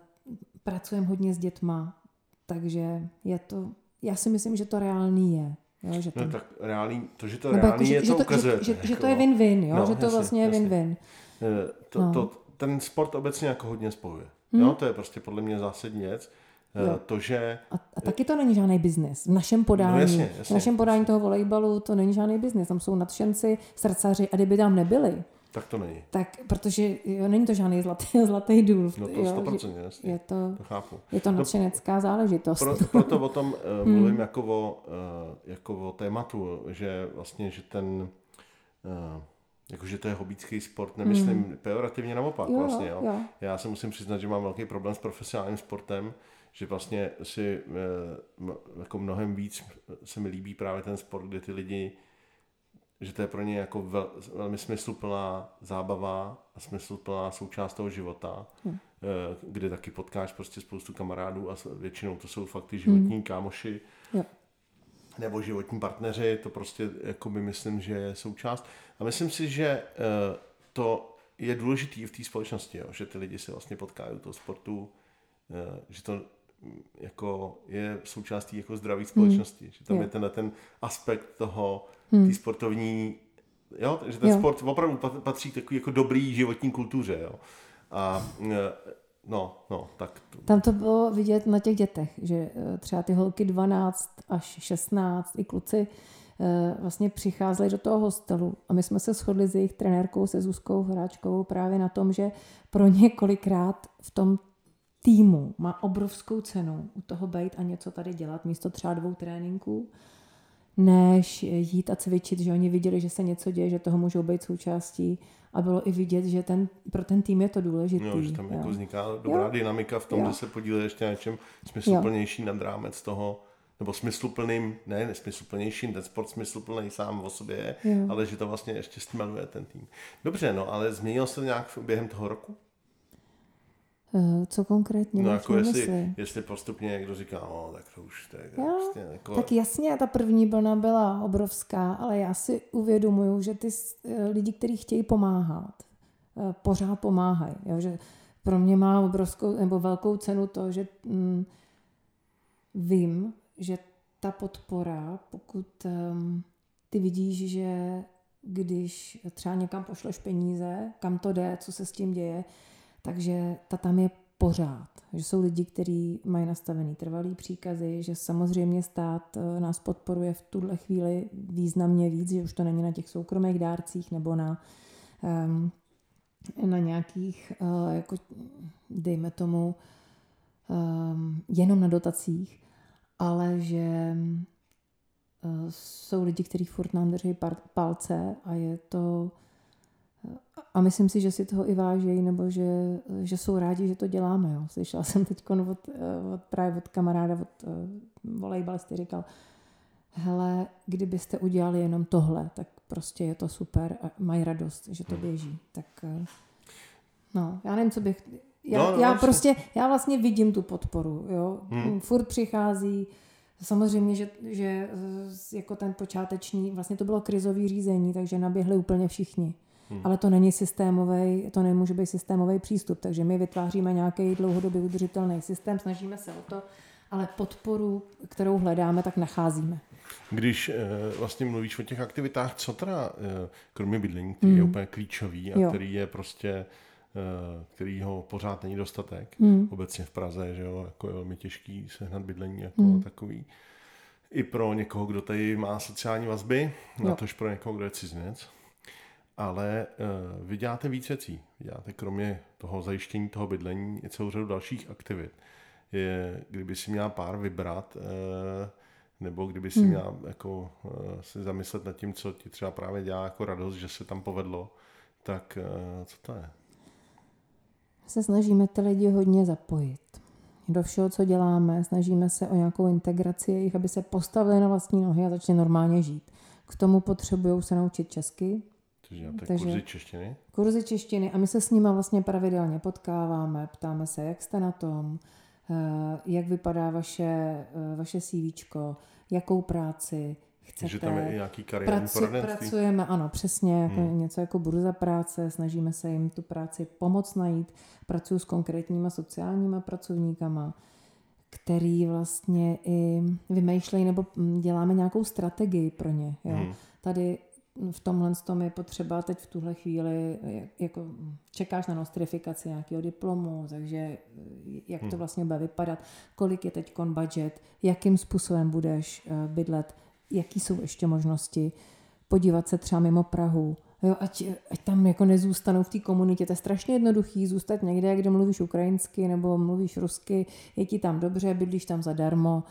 pracujeme hodně s dětma, takže je to, já si myslím, že to reálný je. Jo, že to, no tak reálný, to, že to reálný jako, je, že, to ukazuje. Že, že, že to je win-win, jo? No, že to jasně, vlastně je win-win. Eh, to, no. to, ten sport obecně jako hodně spojuje. Hmm. Jo, to je prostě podle mě zásadní věc. Eh, jo. To, že... A, a taky to není žádný biznis. V našem podání, no jasně, jasně, v našem podání jasně. toho volejbalu to není žádný biznis. Tam jsou nadšenci, srdcaři a kdyby tam nebyli, tak to není. Tak, protože jo, není to žádný zlatý, [LAUGHS] zlatý důl. No to 100%, jo, jasně. Je to, to chápu. Je to nadšenecká no, záležitost. Pro, proto o tom uh, [LAUGHS] mluvím hmm. jako, o, uh, jako o tématu, že vlastně, že ten uh, jakože to je hobícký sport, nemyslím mm. pejorativně naopak jo, vlastně, jo. jo. Já se musím přiznat, že mám velký problém s profesionálním sportem, že vlastně si eh, jako mnohem víc se mi líbí právě ten sport, kde ty lidi, že to je pro ně jako vel, velmi smysluplná zábava a smysluplná součást toho života, mm. kde taky potkáš prostě spoustu kamarádů a většinou to jsou fakt ty životní mm. kámoši, jo nebo životní partneři, to prostě jako by myslím, že je součást. A myslím si, že eh, to je důležitý v té společnosti, jo, že ty lidi se vlastně potkají toho sportu, eh, že to mm, jako je součástí jako zdraví hmm. společnosti, hmm. že tam je, je tenhle ten aspekt toho, hmm. té sportovní, jo, že ten jo. sport opravdu patří k takový jako dobrý životní kultuře, jo. A eh, No, no, tak. Tam to bylo vidět na těch dětech, že eh, třeba ty holky 12 až 16, i kluci eh, vlastně přicházeli do toho hostelu a my jsme se shodli s jejich trenérkou, se Zuzkou Hráčkovou právě na tom, že pro ně kolikrát v tom týmu má obrovskou cenu u toho být a něco tady dělat místo třeba dvou tréninků, než jít a cvičit, že oni viděli, že se něco děje, že toho můžou být součástí a bylo i vidět, že ten, pro ten tým je to důležité. Jo, že tam jo. jako vzniká dobrá jo. dynamika v tom, jo. že se podílí ještě na něčem smysluplnější nad rámec toho, nebo smysluplným, ne nesmysluplnějším, ten sport smysluplný sám o sobě je, ale že to vlastně ještě stmeluje ten tým. Dobře, no ale změnil se nějak během toho roku? Eh, co konkrétně no, jako jestli, jestli postupně někdo říká, no, tak to už to je prostě jako... Tak jasně, ta první vlna byla obrovská, ale já si uvědomuju, že ty eh, lidi, kteří chtějí pomáhat, eh, pořád pomáhají. Jo? Že pro mě má obrovskou nebo velkou cenu to, že mm, vím, že ta podpora, pokud um, ty vidíš, že když třeba někam pošleš peníze, kam to jde, co se s tím děje, takže ta tam je pořád. Že jsou lidi, kteří mají nastavený trvalý příkazy, že samozřejmě stát eh, nás podporuje v tuhle chvíli významně víc, že už to není na těch soukromých dárcích nebo na, um, na nějakých, uh, jako, dejme tomu, um, jenom na dotacích, ale že uh, jsou lidi, kteří furt nám drží palce a je to a myslím si, že si toho i vážejí, nebo že, že jsou rádi, že to děláme. Jo. Slyšela jsem teď od, od, právě od kamaráda, od uh, volejbalisty, říkal, hele, kdybyste udělali jenom tohle, tak prostě je to super a mají radost, že to běží. Tak uh, no, já nevím, co bych... Já, no, no, já prostě, já vlastně vidím tu podporu, jo. Hmm. Furt přichází Samozřejmě, že, že jako ten počáteční, vlastně to bylo krizový řízení, takže naběhli úplně všichni. Hmm. Ale to není systémový, to nemůže být systémový přístup, takže my vytváříme nějaký dlouhodobě udržitelný systém, snažíme se o to, ale podporu, kterou hledáme, tak nacházíme. Když e, vlastně mluvíš o těch aktivitách, co teda, e, kromě bydlení, který hmm. je úplně klíčový a jo. který je prostě e, který ho pořád není dostatek, hmm. obecně v Praze, že jo, jako je velmi těžký sehnat bydlení jako hmm. takový. I pro někoho, kdo tady má sociální vazby, jo. na tož pro někoho, kdo je cizinec ale uh, vy děláte víc věcí. Děláte kromě toho zajištění toho bydlení i celou řadu dalších aktivit. Je, kdyby si měla pár vybrat, uh, nebo kdyby si hmm. měla jako, uh, si zamyslet nad tím, co ti třeba právě dělá jako radost, že se tam povedlo, tak uh, co to je? Se snažíme ty lidi hodně zapojit. Do všeho, co děláme, snažíme se o nějakou integraci jejich, aby se postavili na vlastní nohy a začali normálně žít. K tomu potřebují se naučit česky, takže, Takže kurzy češtiny? Kurzy češtiny a my se s nimi vlastně pravidelně potkáváme, ptáme se, jak jste na tom, eh, jak vypadá vaše, eh, vaše CV, jakou práci chcete. Takže tam je i nějaký kariérní Pracu? Pracujeme, ano, přesně, jako hmm. něco jako burza práce, snažíme se jim tu práci pomoct najít. Pracuji s konkrétníma sociálníma pracovníkama, který vlastně i vymýšlejí nebo mm, děláme nějakou strategii pro ně. Jo. Hmm. Tady v tomhle tom je potřeba teď v tuhle chvíli, jako čekáš na nostrifikaci nějakého diplomu, takže eh, jak to hmm. vlastně bude vypadat, kolik je teď budget, jakým způsobem budeš eh, bydlet, jaký jsou ještě možnosti, podívat se třeba mimo Prahu, Jo, ať, ať tam jako nezůstanou v té komunitě. To je strašně jednoduchý zůstat někde, kde mluvíš ukrajinsky nebo mluvíš rusky, je ti tam dobře, bydlíš tam zadarmo.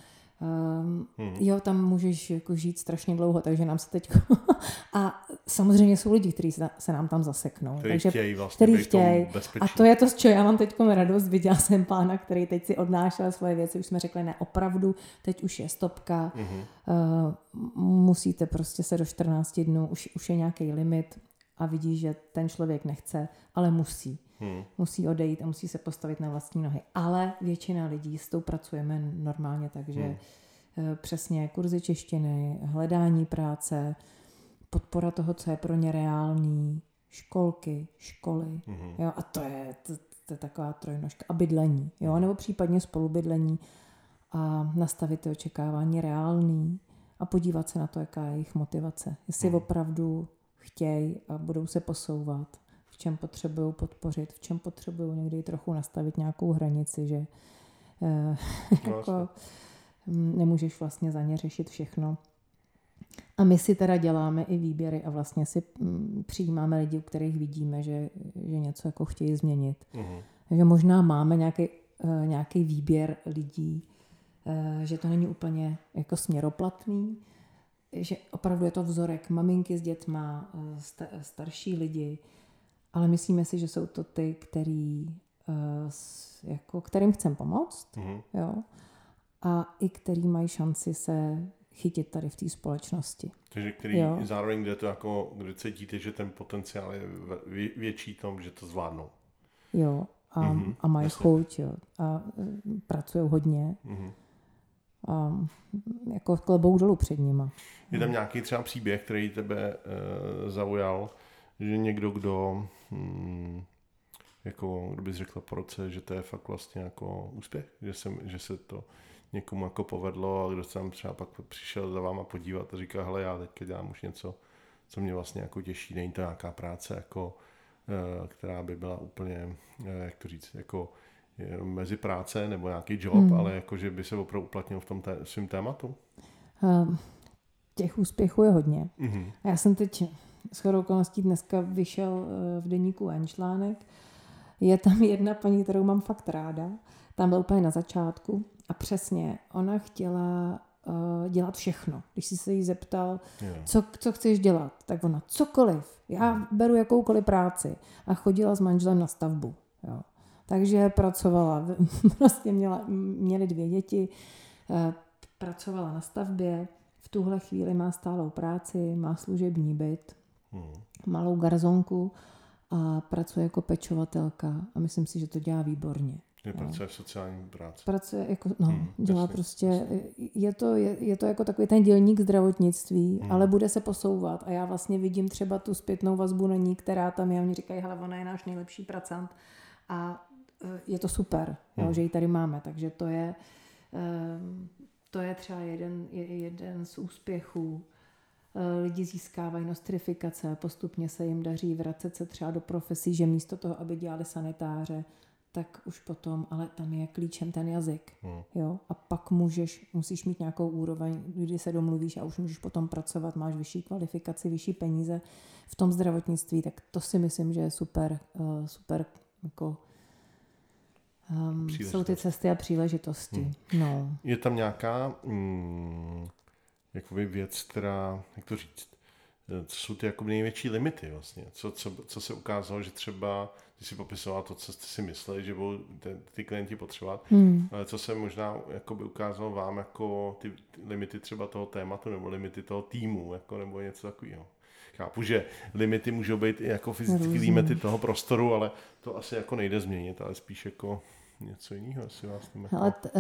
Um, hmm. Jo, tam můžeš jako žít strašně dlouho, takže nám se teď... [LAUGHS] a samozřejmě jsou lidi, kteří se, se nám tam zaseknou. Který takže, chtějí vlastně který chtějí. A to je to, z čeho já mám teď radost. Viděla jsem pána, který teď si odnášel svoje věci, už jsme řekli, ne, opravdu, teď už je stopka. Hmm. Uh, musíte prostě se do 14 dnů, už, už je nějaký limit a vidí, že ten člověk nechce, ale musí. Hmm. Musí odejít a musí se postavit na vlastní nohy. Ale většina lidí s tou pracujeme normálně, takže hmm. Eh, přesně kurzy češtiny, hledání práce, podpora toho, co je pro ně reálný, školky, školy. Hmm. Jo, a to je, to, to je taková trojnožka. A bydlení, jo, nebo případně spolubydlení a nastavit ty očekávání reálný a podívat se na to, jaká je jejich motivace. Jestli hmm. opravdu chtějí a budou se posouvat v čem potřebují podpořit, v čem potřebují někdy trochu nastavit nějakou hranici, že eh, no, [LAUGHS] jako, mm, nemůžeš vlastně za ně řešit všechno. A my si teda děláme i výběry a vlastně si mm, přijímáme lidi, u kterých vidíme, že, že něco jako chtějí změnit. Uh-huh. Že možná máme nějaký, uh, nějaký výběr lidí, uh, že to není úplně jako směroplatný, že opravdu je to vzorek maminky s dětma, starší lidi, ale myslíme si, že jsou to ty, který, uh, jako, kterým chcem pomoct, mm-hmm. jo, a i který mají šanci se chytit tady v té společnosti. Takže který jo. zároveň, kde to jako, kde cítíte, že ten potenciál je větší tom, že to zvládnou. Jo, a, mm-hmm. a mají chuť, jo, a eh, pracují hodně. Mm-hmm. A jako klebou dolů před nima. Je tam nějaký třeba příběh, který tebe e, zaujal, že někdo, kdo hmm, jako kdybys řekla po roce, že to je fakt vlastně jako úspěch, že, jsem, že se to někomu jako povedlo a kdo se tam třeba pak přišel za váma podívat a říká, hele, já teďka dělám už něco, co mě vlastně jako těší, není to nějaká práce jako, eh, která by byla úplně, eh, jak to říct, jako mezi práce nebo nějaký job, hmm. ale jako, že by se opravdu uplatnil v tom té, svým tématu? Um, těch úspěchů je hodně. Mm-hmm. A já jsem teď s okolností dneska vyšel eh, v deníku N článek. Je tam [LAUGHS] jedna paní, kterou mám fakt ráda. Tam byl úplně na začátku. A přesně, ona chtěla uh, dělat všechno. Když jsi se jí zeptal, co, co chceš dělat, tak ona cokoliv. Já beru jakoukoliv práci. A chodila s manželem na stavbu. Jo. Takže pracovala, [LAUGHS] prostě měla, měli dvě děti, uh, pracovala na stavbě, v tuhle chvíli má stálou práci, má služební byt, hmm. malou garzonku a pracuje jako pečovatelka a myslím si, že to dělá výborně. Že pracuje v sociální práci. Pracuje jako, no, hmm, dělá jasně, prostě, jasně. Je, to, je, je to jako takový ten dělník zdravotnictví, hmm. ale bude se posouvat a já vlastně vidím třeba tu zpětnou vazbu na ní, která tam je, oni říkají, hele, ona je náš nejlepší pracant a e, je to super, hmm. jo, že ji tady máme, takže to je, e, to je třeba jeden, jeden z úspěchů. E, lidi získávají nostrifikace, postupně se jim daří vracet se třeba do profesí, že místo toho, aby dělali sanitáře, tak už potom, ale tam je klíčem ten jazyk. Hmm. Jo? A pak můžeš, musíš mít nějakou úroveň, kdy se domluvíš a už můžeš potom pracovat, máš vyšší kvalifikaci, vyšší peníze v tom zdravotnictví, tak to si myslím, že je super, uh, super jako um, jsou ty cesty a příležitosti. Hmm. No. Je tam nějaká mm, jakoby věc, která, jak to říct, co jsou ty jako největší limity vlastně? Co, co, co se ukázalo, že třeba, když si popisoval to, co jste si mysleli, že budou ty, ty klienti potřebovat, hmm. ale co se možná by ukázalo vám jako ty, ty limity třeba toho tématu nebo limity toho týmu, jako, nebo něco takového? Chápu, že limity můžou být i jako fyzické limity toho prostoru, ale to asi jako nejde změnit, ale spíš jako něco jiného, asi vás jako... Ale t-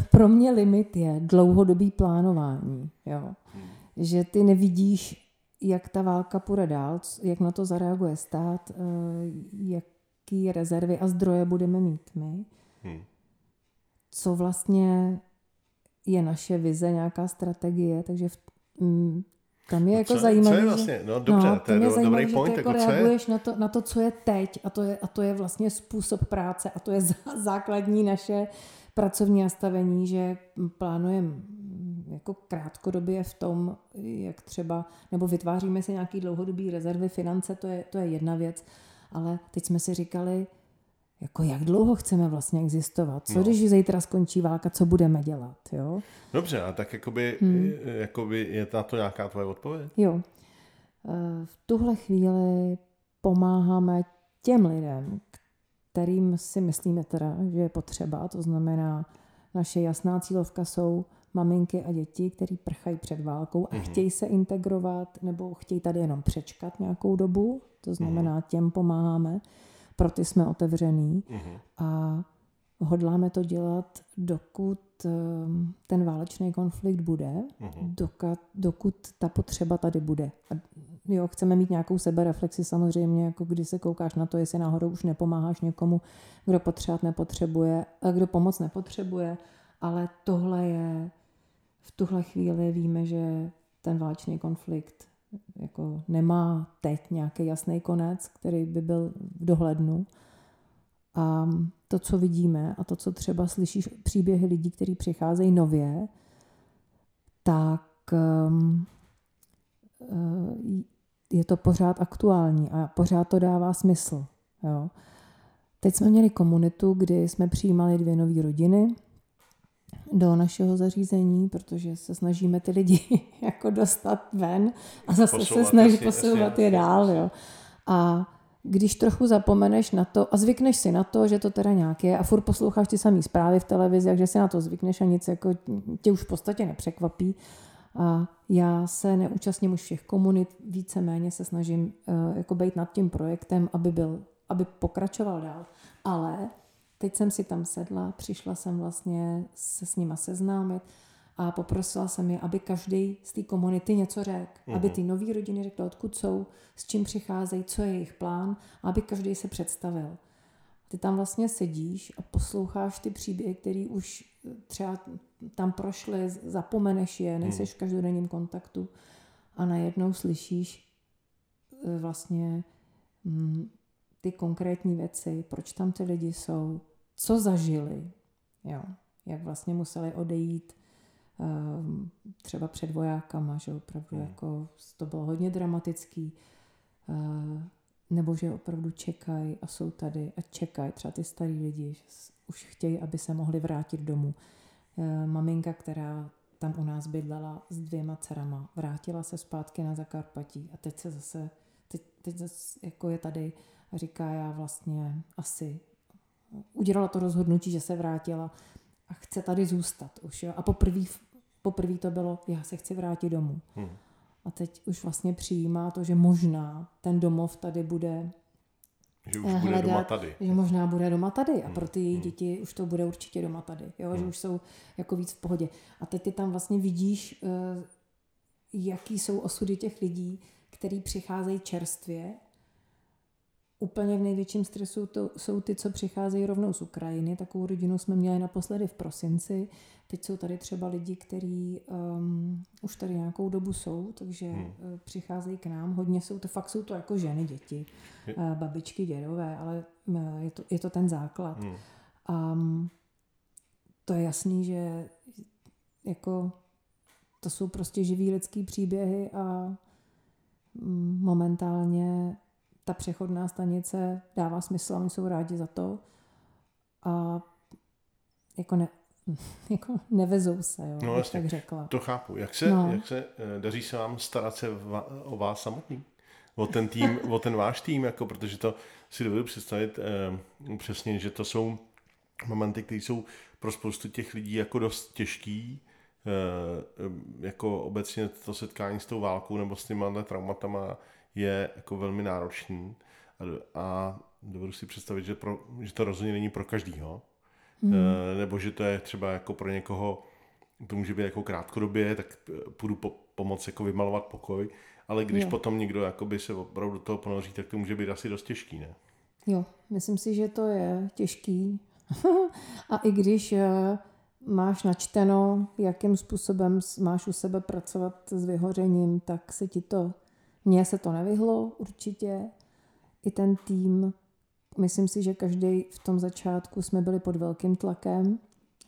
[LAUGHS] pro mě limit je dlouhodobý plánování, jo. Hmm že ty nevidíš, jak ta válka půjde dál, jak na to zareaguje stát, eh, jaký rezervy a zdroje budeme mít my. Hmm. Co vlastně je naše vize, nějaká strategie, takže v, mm, tam je no jako co, zajímavé. Co je vlastně? No dobře, no, to je do, zajímavý, dobrý point. Jako, jako reaguješ na to, na to, co je teď a to je, a to je vlastně způsob práce a to je [LAUGHS] základní naše pracovní nastavení, že plánujeme jako krátkodobě v tom, jak třeba, nebo vytváříme si nějaký dlouhodobý rezervy, finance, to je, to je jedna věc, ale teď jsme si říkali, jako jak dlouho chceme vlastně existovat? Co no. když zítra skončí válka, co budeme dělat? Jo? Dobře, a tak jakoby, hmm. jakoby je na to nějaká tvoje odpověď? Jo. Eh, v tuhle chvíli pomáháme těm lidem, kterým si myslíme teda, že je potřeba, to znamená, naše jasná cílovka jsou maminky a děti, který prchají před válkou a mm-hmm. chtějí se integrovat nebo chtějí tady jenom přečkat nějakou dobu, to znamená, mm-hmm. těm pomáháme, pro ty jsme otevřený mm-hmm. a hodláme to dělat, dokud ehm, ten válečný konflikt bude, mm-hmm. dokud, dokud ta potřeba tady bude. A jo, chceme mít nějakou sebereflexi samozřejmě, jako když se koukáš na to, jestli náhodou už nepomáháš někomu, kdo potřebovat nepotřebuje, a kdo pomoc nepotřebuje, ale tohle je, v tuhle chvíli víme, že ten válečný konflikt jako nemá teď nějaký jasný konec, který by byl v dohlednu. A to, co vidíme a to, co třeba slyšíš příběhy lidí, kteří přicházejí nově, tak um, je to pořád aktuální a pořád to dává smysl. Jo. Teď jsme měli komunitu, kdy jsme přijímali dvě nové rodiny do našeho zařízení, protože se snažíme ty lidi [LAUGHS] jako dostat ven a zase posouvat, se snaží posouvat je dál. Jo. A když trochu zapomeneš na to a zvykneš si na to, že to teda nějak je a furt posloucháš ty samé zprávy v televizi, takže si na to zvykneš a nic jako tě už v podstatě nepřekvapí, a já se neúčastním už všech komunit, víceméně se snažím uh, jako být nad tím projektem, aby, byl, aby pokračoval dál. Ale teď jsem si tam sedla, přišla jsem vlastně se s nima seznámit a poprosila jsem je, aby každý z té komunity něco řekl. Uh-huh. Aby ty nové rodiny řekly, odkud jsou, s čím přicházejí, co je jejich plán, aby každý se představil. Ty tam vlastně sedíš a posloucháš ty příběhy, který už třeba tam prošly, zapomeneš je, nejseš v každodenním kontaktu a najednou slyšíš e, vlastně mm, ty konkrétní věci, proč tam ty lidi jsou, co zažili, jo, jak vlastně museli odejít um, třeba před vojákama, že opravdu hmm. jako to bylo hodně dramatický, uh, nebo že opravdu čekají a jsou tady a čekají třeba ty starý lidi, že už chtějí, aby se mohli vrátit domů. E, maminka, která tam u nás bydlela s dvěma dcerama, vrátila se zpátky na Zakarpatí a teď se zase, teď, teď zase jako je tady a říká, já vlastně asi udělala to rozhodnutí, že se vrátila a chce tady zůstat už. Jo? A poprvé poprvé to bylo, já se chci vrátit domů. Hmm. A teď už vlastně přijímá to, že možná ten domov tady bude že už hledat, bude doma tady. Že možná bude doma tady a pro ty její hmm. děti už to bude určitě doma tady, jo? že hmm. už jsou jako víc v pohodě. A teď ty tam vlastně vidíš, eh, jaký jsou osudy těch lidí, který přicházejí čerstvě Úplně v největším stresu to jsou ty, co přicházejí rovnou z Ukrajiny. Takovou rodinu jsme měli naposledy v prosinci. Teď jsou tady třeba lidi, kteří um, už tady nějakou dobu jsou, takže hmm. uh, přicházejí k nám. Hodně jsou to, fakt jsou to jako ženy, děti, uh, babičky, dědové, ale uh, je, to, je to ten základ. Hmm. Um, to je jasný, že jako to jsou prostě živý lidský příběhy a um, momentálně ta přechodná stanice dává smysl a oni jsou rádi za to. A jako, ne, [LAUGHS] jako nevezou se, jo, no, jasně, tak řekla. To chápu. Jak se, no. jak se eh, daří se vám starat se o vás samotný? O ten tým, o ten váš tým, jako, protože to si dovedu představit eh, přesně, že to jsou momenty, které jsou pro spoustu těch lidí jako dost těžký, eh, jako obecně to setkání s tou válkou nebo s těma traumatama je jako velmi náročný a, a dovedu si představit, že, pro, že to rozhodně není pro každýho, hmm. e, nebo že to je třeba jako pro někoho, to může být jako krátkodobě, tak půjdu po, pomoct jako vymalovat pokoj, ale když jo. potom někdo jakoby se opravdu do toho ponoří, tak to může být asi dost těžký, ne? Jo, myslím si, že to je těžký. [LAUGHS] a i když eh, máš načteno, jakým způsobem máš u sebe pracovat s vyhořením, tak se ti to mně se to nevyhlo určitě. I ten tým, myslím si, že každý v tom začátku jsme byli pod velkým tlakem.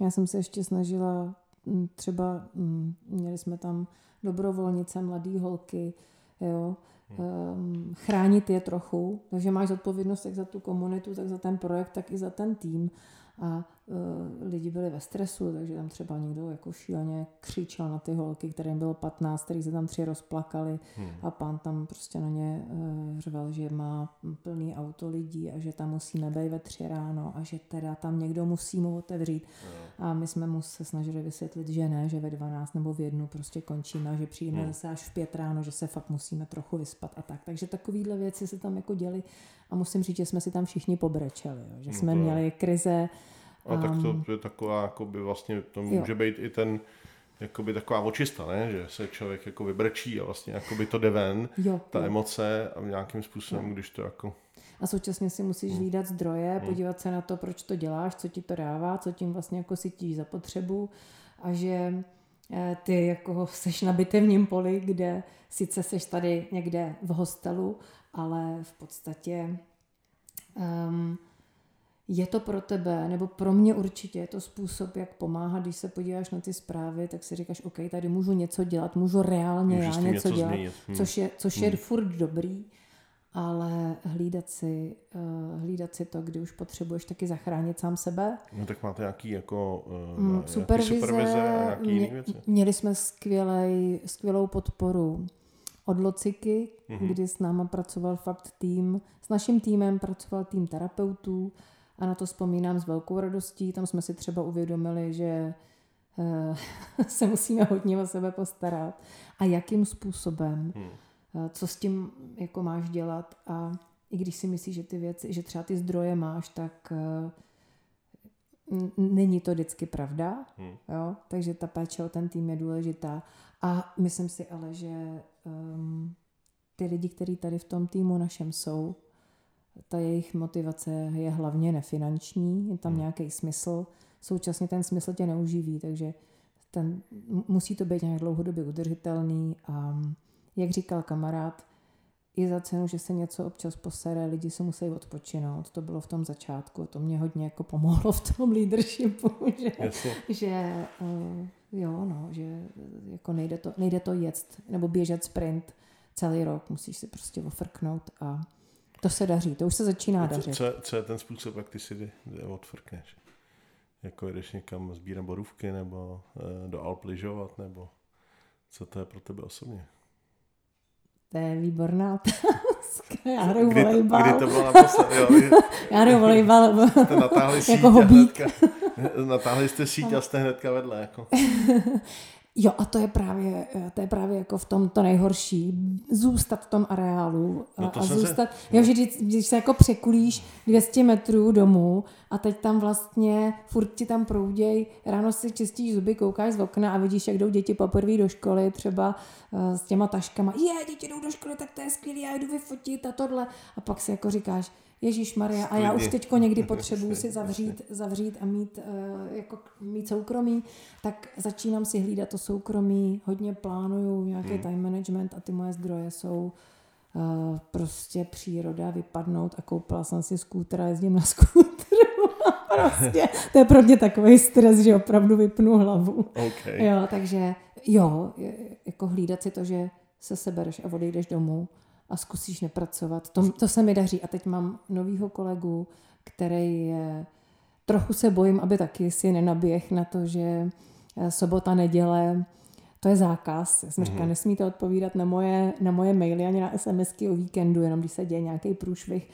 Já jsem se ještě snažila mm, třeba, mm, měli jsme tam dobrovolnice, mladé holky, jo, um, chránit je trochu, takže máš zodpovědnost jak za tu komunitu, tak za ten projekt, tak i za ten tým a lidi byli ve stresu, takže tam třeba někdo jako šíleně křičel na ty holky, kterým bylo 15, který se tam tři rozplakali hmm. a pán tam prostě na ně uh, řval, že má plný auto lidí a že tam musíme být ve tři ráno a že teda tam někdo musí mu otevřít. Hmm. A my jsme mu se snažili vysvětlit, že ne, že ve 12 nebo v jednu prostě končíme a že přijdeme hmm. zase až v pět ráno, že se fakt musíme trochu vyspat a tak. Takže takovýhle věci se tam jako děli a musím říct, že jsme si tam všichni pobrečeli, jo. že jsme no měli krize. A um, tak to je taková, jako by vlastně, to může jo. být i ten, jakoby taková očista, ne? že se člověk jako vybrečí a vlastně jakoby to jde ven, jo, ta jo. emoce a nějakým způsobem, jo. když to jako... A současně si musíš hmm. hlídat zdroje, hmm. podívat se na to, proč to děláš, co ti to dává, co tím vlastně jako cítíš za potřebu a že eh, ty jako seš na bitevním poli, kde sice seš tady někde v hostelu, ale v podstatě um, je to pro tebe, nebo pro mě určitě je to způsob, jak pomáhat, když se podíváš na ty zprávy, tak si říkáš, OK, tady můžu něco dělat, můžu reálně Můžeš já něco, něco dělat, hmm. což je, což je hmm. furt dobrý, ale hlídat si, uh, hlídat si to, kdy už potřebuješ taky zachránit sám sebe. No tak máte nějaký jako uh, supervize, supervize a nějaký mě, věci? Měli jsme skvělej, skvělou podporu od Lociky, mm-hmm. kdy s náma pracoval fakt tým, s naším týmem pracoval tým terapeutů a na to vzpomínám s velkou radostí. Tam jsme si třeba uvědomili, že uh, [LAUGHS] se musíme hodně o sebe postarat a jakým způsobem, mm. uh, co s tím jako máš dělat a i když si myslíš, že ty věci, že třeba ty zdroje máš, tak uh, není to vždycky pravda, hmm. jo? takže ta péče o ten tým je důležitá. A myslím si ale, že um, ty lidi, kteří tady v tom týmu našem jsou, ta jejich motivace je hlavně nefinanční, je tam hmm. nějaký smysl, současně ten smysl tě neuživí, takže ten, musí to být nějak dlouhodobě udržitelný a jak říkal kamarád, i za cenu, že se něco občas posere, lidi se musí odpočinout. To bylo v tom začátku, to mě hodně jako pomohlo v tom leadershipu, [LAUGHS] že, že uh, jo, no, že jako nejde to, nejde to jet nebo běžet sprint celý rok, musíš si prostě ofrknout a to se daří, to už se začíná co, dařit. Co, co je ten způsob, jak ty si odfrkneš? Jako jdeš někam sbírat borůvky nebo e, do Alp lyžovat, nebo co to je pro tebe osobně? To je výborná otázka. [LAUGHS] Já hraju volejbal. Kdy to bylo naposled? Jo, [LAUGHS] Já hraju volejbal. [LAUGHS] Jste natáhli síť jako hobík. Hnedka, natáhli jste síť a jste hnedka vedle. Jako. Jo, a to je právě, to je právě jako v tom to nejhorší. Zůstat v tom areálu no to a zůstat, se... jo, že když, když se jako překulíš 200 metrů domů a teď tam vlastně furt ti tam prouděj, ráno si čistíš zuby, koukáš z okna a vidíš, jak jdou děti poprvé do školy, třeba uh, s těma taškama, je, děti jdou do školy, tak to je skvělé, já jdu vyfotit a tohle. A pak si jako říkáš, Ježíš Maria, a já už teďko někdy potřebuju si zavřít, zavřít a mít, uh, jako, mít soukromí, tak začínám si hlídat to soukromí, hodně plánuju nějaký hmm. time management a ty moje zdroje jsou uh, prostě příroda, vypadnout a koupila jsem si skúter a jezdím na skútru. [LAUGHS] prostě, to je pro mě takový stres, že opravdu vypnu hlavu. Okay. Jo, takže jo, jako hlídat si to, že se sebereš a odejdeš domů a zkusíš nepracovat. To, to se mi daří. A teď mám novýho kolegu, který je, trochu se bojím, aby taky si nenaběh na to, že eh, sobota, neděle, to je zákaz. Já jsem mm-hmm. říkala, nesmíte odpovídat na moje, na moje maily ani na SMSky o víkendu, jenom když se děje nějaký průšvih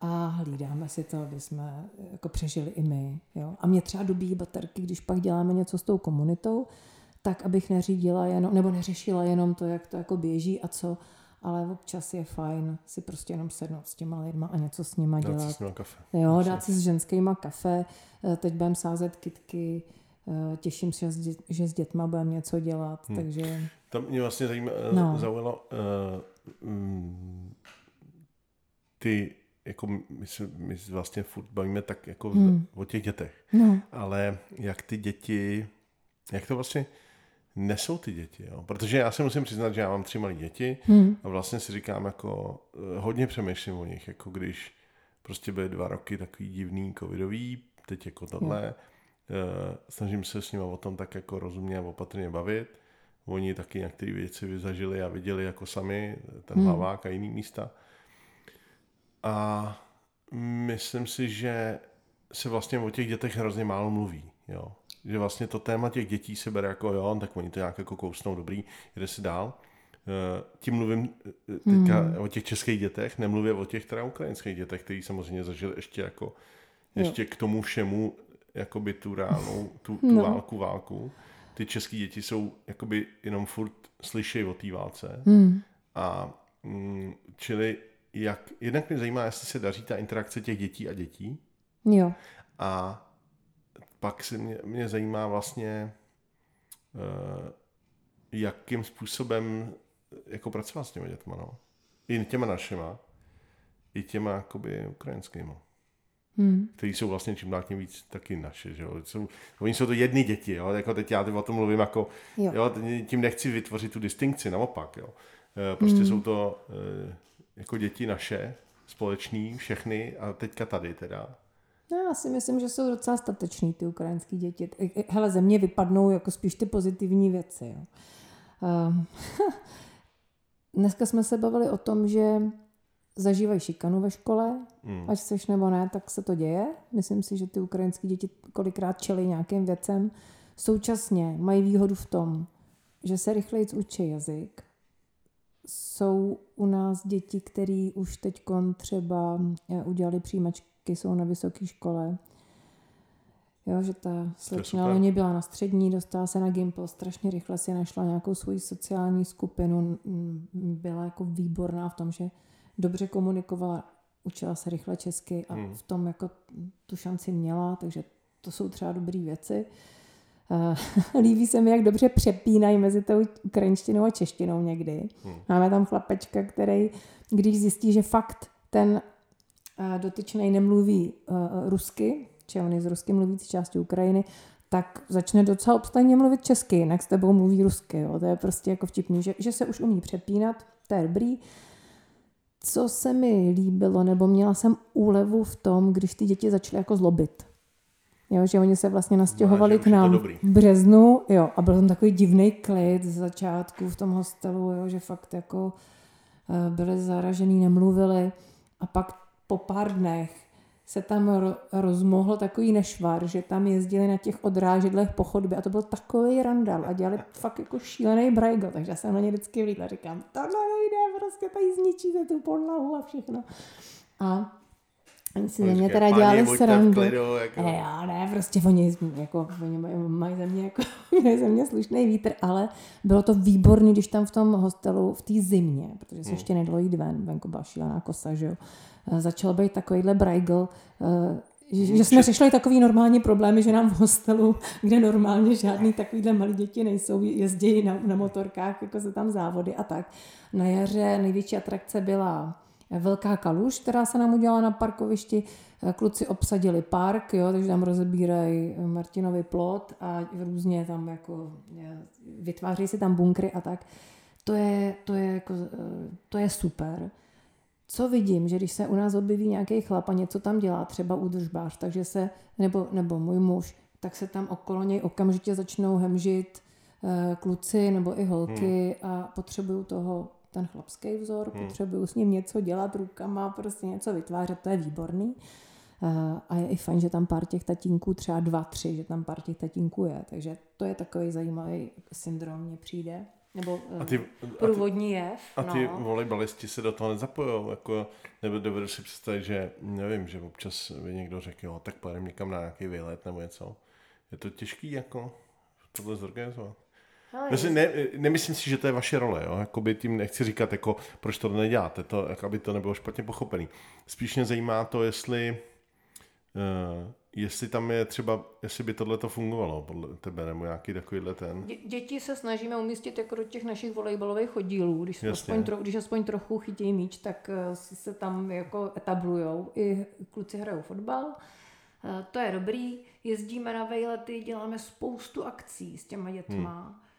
a hlídáme si to, aby jsme jako přežili i my. Jo? A mě třeba dobíjí baterky, když pak děláme něco s tou komunitou, tak abych neřídila jenom, nebo neřešila jenom to, jak to jako běží a co, ale občas je fajn si prostě jenom sednout s těma lidma a něco s nima dělat. Dát si s kafe. Jo, dát si s ženskýma kafe. Eh, teď budeme sázet kitky, eh, těším se, že s dětma budeme něco dělat, hmm. takže... Tam mě vlastně zajímá, eh, no. zaujalo, uh, um, ty jako my se, my vlastně furt bavíme tak jako hmm. o těch dětech. No. Ale jak ty děti, jak to vlastně, nesou ty děti. Jo? Protože já si musím přiznat, že já mám tři malé děti hmm. a vlastně si říkám, jako eh, hodně přemýšlím o nich, jako když prostě byly dva roky takový divný, covidový, teď jako tohle. Hmm. Snažím se s nimi o tom tak jako rozumně a opatrně bavit. Oni taky některé věci zažili a viděli jako sami, ten hmm. hlavák a jiný místa. A myslím si, že se vlastně o těch dětech hrozně málo mluví. Jo že vlastně to téma těch dětí se bere jako jo, tak oni to nějak jako kousnou, dobrý, jde si dál. Eh, tím mluvím eh, teďka hmm. o těch českých dětech, nemluvím o těch teda ukrajinských dětech, který samozřejmě zažili ještě jako ještě jo. k tomu všemu jakoby tu reálnou, tu, tu no. válku, válku. Ty české děti jsou jakoby jenom furt slyšejí o té válce. Hmm. A mm, čili jak, jednak mě zajímá, jestli se daří ta interakce těch dětí a dětí. Jo. A pak se mě, mě zajímá vlastně, uh, jakým způsobem jako pracovat s těmi dětma, no. I těma našima, i těma jakoby ukrajinskými. Hmm. Který jsou vlastně čím dál tím víc taky naše, že jo. Jsou, oni jsou to jedny děti, jo. Jako teď já o tom mluvím jako, jo. jo. tím nechci vytvořit tu distinkci, naopak, jo. Eh, prostě hmm. jsou to eh, jako děti naše, společný, všechny a teďka tady teda. No, já si myslím, že jsou docela stateční ty ukrajinské děti. Hele, ze mě vypadnou jako spíš ty pozitivní věci. Jo. Um, [LAUGHS] dneska jsme se bavili o tom, že zažívají šikanu ve škole, mm. ať chceš nebo ne, tak se to děje. Myslím si, že ty ukrajinské děti kolikrát čelí nějakým věcem. Současně mají výhodu v tom, že se rychleji učí jazyk. Jsou u nás děti, které už teď třeba eh, udělali přijímačky jsou na vysoké škole. Jo, že ta slečna loni byla na střední, dostala se na Gimple, strašně rychle si našla nějakou svoji sociální skupinu, byla jako výborná v tom, že dobře komunikovala, učila se rychle česky a hmm. v tom jako tu šanci měla, takže to jsou třeba dobré věci. Uh, [LAUGHS] líbí se mi, jak dobře přepínají mezi tou ukrajinštinou a češtinou někdy. Hmm. Máme tam chlapečka, který, když zjistí, že fakt ten dotyčný nemluví uh, rusky, či on je z rusky mluvící části Ukrajiny, tak začne docela obstajně mluvit česky, jinak s tebou mluví rusky. Jo. To je prostě jako vtipný, že, že se už umí přepínat, to je dobrý. Co se mi líbilo, nebo měla jsem úlevu v tom, když ty děti začaly jako zlobit. Jo, že oni se vlastně nastěhovali no, k nám v březnu jo, a byl tam takový divný klid z začátku v tom hostelu, jo, že fakt jako uh, byli zaražený, nemluvili a pak po pár dnech se tam rozmohl takový nešvar, že tam jezdili na těch odrážedlech po chodbě a to byl takový randal a dělali fakt jako šílený brajgo, takže já jsem na ně vždycky vlídla, říkám, tohle nejde, prostě tady zničíte tu podlahu a všechno. A Oni si ze mě teda dělali srandu. Jako... Ne, já ne, prostě oni, jako, oni mají ze mě, jako, [LAUGHS] mají ze mě slušný vítr, ale bylo to výborný, když tam v tom hostelu v té zimě, protože se hmm. ještě nedalo jít ven, venku byla šílená kosa, že jo. Eh, začal být takovýhle brajgl, eh, že, že jsme řešili takový normální problémy, že nám v hostelu, [LAUGHS] kde normálně žádný takovýhle malí děti nejsou, jezdí na, na motorkách, jako se tam závody a tak. Na jaře největší atrakce byla velká kaluž, která se nám udělala na parkovišti. Kluci obsadili park, jo, takže tam rozebírají Martinovi plot a různě tam jako vytváří si tam bunkry a tak. To je, to je, jako, to je super. Co vidím, že když se u nás objeví nějaký chlap a něco tam dělá, třeba údržbář, takže se, nebo, nebo můj muž, tak se tam okolo něj okamžitě začnou hemžit eh, kluci nebo i holky hmm. a potřebují toho ten chlapský vzor, hmm. potřebuju s ním něco dělat rukama, prostě něco vytvářet, to je výborný. Eh, a je i fajn, že tam pár těch tatínků, třeba dva, tři, že tam pár těch tatínků je. Takže to je takový zajímavý syndrom, mně přijde. Nebo a ty, průvodní jev. A ty no. volejbalisti se do toho nezapojují. Jako, nebo dovedu si představit, že nevím, že občas by někdo řekl, jo, tak pojedeme někam na nějaký výlet nebo něco. Je to těžký jako tohle zorganizovat? Myslím, ne, nemyslím si, že to je vaše role, jo? Jakoby tím nechci říkat, jako, proč to neděláte, to, jako, aby to nebylo špatně pochopený. Spíš mě zajímá to, jestli, uh, jestli tam je třeba, jestli by tohle to fungovalo podle tebe, nebo nějaký takovýhle ten. Dě- děti se snažíme umístit jako do těch našich volejbalových oddílů, když, aspoň, tro, když aspoň trochu chytějí míč, tak uh, se tam jako etablujou. I kluci hrajou fotbal, uh, to je dobrý, jezdíme na vejlety, děláme spoustu akcí s těma dětma. Hmm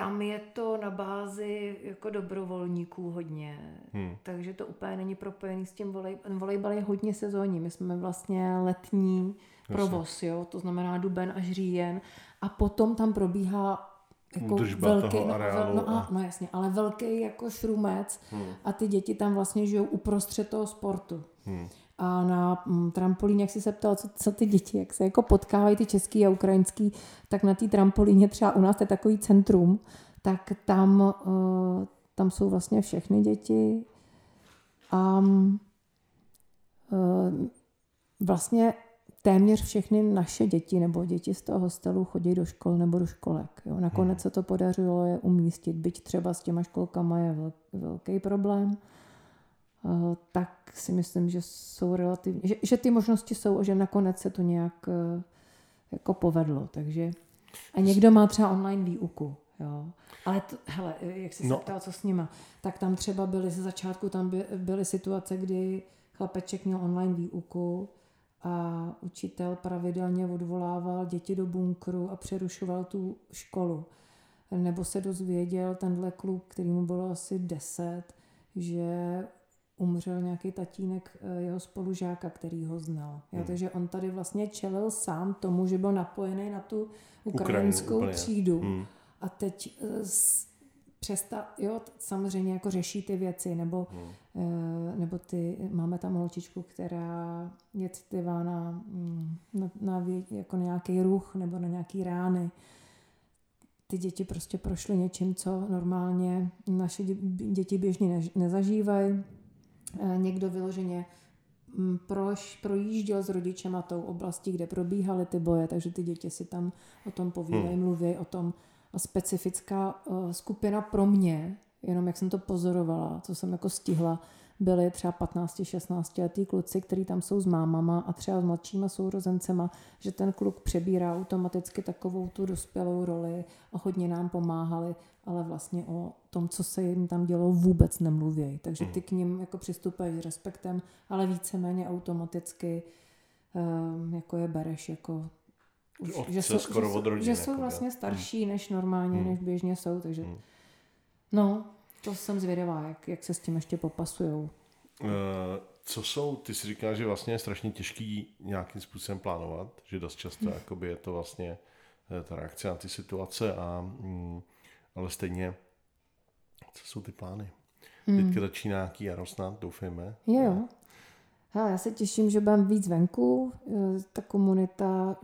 tam je to na bázi jako dobrovolníků hodně, hmm. takže to úplně není propojený s tím volej, volejbal je hodně sezónní, my jsme vlastně letní provoz, jo, to znamená duben až říjen a potom tam probíhá jako velký, no, no, a... no jasně, ale velký jako šrumec hmm. a ty děti tam vlastně žijou uprostřed toho sportu. Hmm. A na mm, trampolíně, jak jsi se ptal, co, co ty děti, jak se jako potkávají ty český a ukrajinský, tak na té trampolíně třeba u nás to je takový centrum, tak tam, uh, tam jsou vlastně všechny děti a uh, vlastně téměř všechny naše děti nebo děti z toho hostelu chodí do škol nebo do školek. Jo. Nakonec hmm. se to podařilo je umístit, byť třeba s těma školkama je velký problém, Eh, tak si myslím, že jsou relativně, že, že ty možnosti jsou a že nakonec se to nějak eh, jako povedlo. Takže a někdo má třeba online výuku. Jo. Ale to, hele, jak jsi no. se ptal, co s nima, tak tam třeba byly ze začátku, tam by, byly situace, kdy chlapeček měl online výuku a učitel pravidelně odvolával děti do bunkru a přerušoval tu školu. Nebo se dozvěděl tenhle kluk, který mu bylo asi 10, že umřel nějaký tatínek eh, jeho spolužáka, který ho znal. Jo, hmm. Takže on tady vlastně čelil sám tomu, že byl napojený na tu ukrajinskou Ukrajinu, třídu. Hmm. A teď eh, přesta, jo, samozřejmě jako řeší ty věci, nebo, hmm. nebo ty, máme tam holčičku, která je citlivá na, mm, na, na jako nějaký ruch nebo na nějaký rány. Ty děti prostě prošly něčím, co normálně naše děti běžně nezažívají Eh, někdo vyloženě mm, proš, projížděl s rodičema tou oblastí, kde probíhaly ty boje, takže ty děti si tam o tom povídají, hmm. mluví o tom. A specifická uh, skupina pro mě, jenom jak jsem to pozorovala, co jsem jako stihla, byli třeba 15-16 letý kluci, kteří tam jsou s mámama a třeba s mladšíma sourozencema, že ten kluk přebírá automaticky takovou tu dospělou roli a hodně nám pomáhali, ale vlastně o tom, co se jim tam dělo, vůbec nemluví. Takže ty k ním jako přistupuješ s respektem, ale víceméně automaticky um, jako je bereš jako už, že, jsou, skoro že, od rodiny, že jsou vlastně starší než normálně, hmm. než běžně jsou, takže hmm. no, to jsem zvědavá, jak, jak se s tím ještě popasujou. Uh, co jsou, ty si říkáš, že vlastně je strašně těžký nějakým způsobem plánovat, že dost často hmm. jakoby je to vlastně eh, ta reakce na ty situace, a, mm, ale stejně, co jsou ty plány? Hmm. Teďka začíná nějaký jaro snad, doufejme. Jo, jo. Hele, já se těším, že budeme víc venku, eh, ta komunita,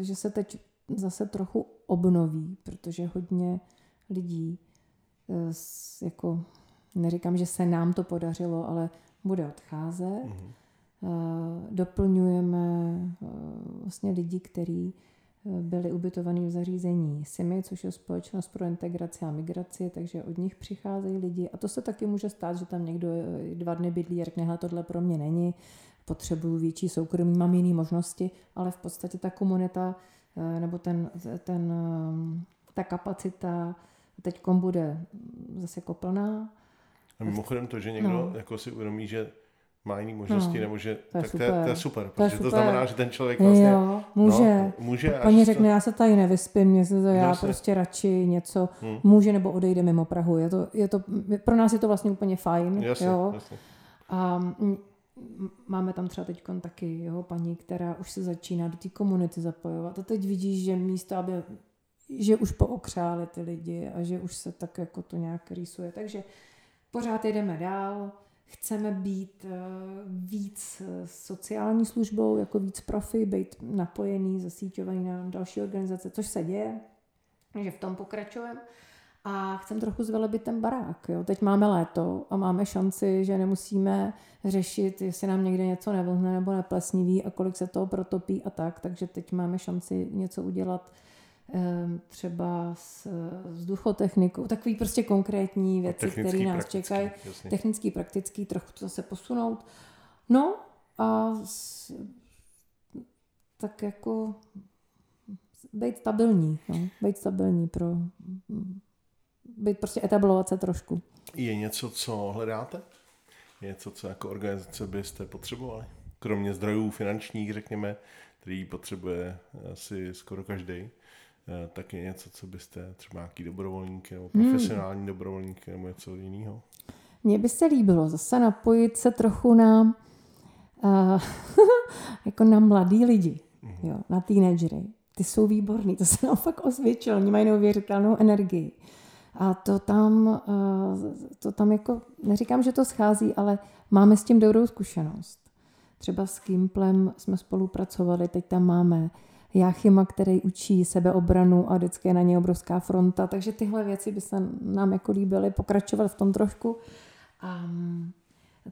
že se teď zase trochu obnoví, protože hodně lidí jako neříkám, že se nám to podařilo, ale bude odcházet. Mm-hmm. doplňujeme vlastně lidi, kteří byli ubytovaní v zařízení SIMI, což je společnost pro integraci a migraci, takže od nich přicházejí lidi. A to se taky může stát, že tam někdo dva dny bydlí a řekne, tohle pro mě není, potřebuju větší soukromí, mám jiné možnosti, ale v podstatě ta komunita eh, nebo ten, ten, eh, ta kapacita teď bude zase jako plná. A mimochodem to, že někdo no. jako si uvědomí, že má jiné možnosti, no, nebo že, to tak to je, to je super, to, je super. to znamená, že ten člověk vlastně... Jo, může. No, může Paní řekne, to... já se tady nevyspím, mě se to, já se... prostě radši něco hmm. může nebo odejde mimo Prahu. Je to, je to, pro nás je to vlastně úplně fajn. Jasně, jo. Jasně. A máme tam třeba teď taky jo, paní, která už se začíná do té komunity zapojovat. A teď vidíš, že místo, aby že už pookřáli ty lidi a že už se tak jako to nějak rýsuje. Takže pořád jdeme dál chceme být eh, víc eh, sociální službou, jako víc profi, být napojený, zasíťovaný na další organizace, což se děje, takže v tom pokračujeme. A chcem trochu zvelebit ten barák. Jo. Teď máme léto a máme šanci, že nemusíme řešit, jestli nám někde něco nevlhne nebo neplesniví a kolik se toho protopí a tak. Takže teď máme šanci něco udělat třeba s vzduchotechnikou, takový prostě konkrétní věci, které nás čekají, technický, praktický, trochu to se posunout. No a s, tak jako být stabilní, no, být stabilní pro být prostě etablovat se trošku. Je něco, co hledáte? Je něco, co jako organizace byste potřebovali? Kromě zdrojů finančních, řekněme, který potřebuje asi skoro každý. Eh, taky něco, co byste třeba nějaký dobrovolníky nebo hmm. profesionální hmm. dobrovolníky nebo něco jiného? Mně by se líbilo zase napojit se trochu na uh, [LAUGHS] jako na mladý lidi, mm. jo, na teenagery. Ty jsou výborní, to se nám fakt osvědčilo, oni mají neuvěřitelnou energii. A to tam, uh, to tam jako, neříkám, že to schází, ale máme s tím dobrou zkušenost. Třeba s Kimplem jsme spolupracovali, teď tam máme Jáchyma, který učí sebeobranu a vždycky je na něj obrovská fronta. Takže tyhle věci by se nám jako líbily pokračovat v tom trošku. A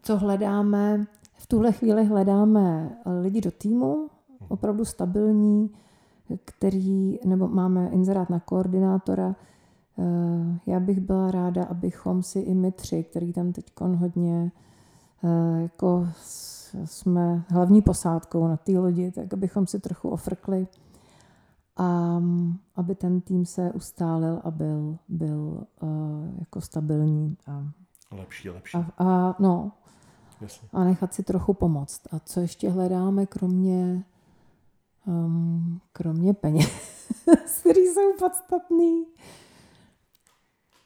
co hledáme? V tuhle chvíli hledáme lidi do týmu, opravdu stabilní, který, nebo máme inzerát na koordinátora. Eh, já bych byla ráda, abychom si i my tři, který tam teď hodně jako jsme hlavní posádkou na té lodi, tak abychom si trochu ofrkli a aby ten tým se ustálil a byl, byl uh, jako stabilní. A, lepší, lepší. A, a, no, Jasně. a nechat si trochu pomoct. A co ještě hledáme, kromě, um, kromě peněz, [LAUGHS] které jsou podstatný?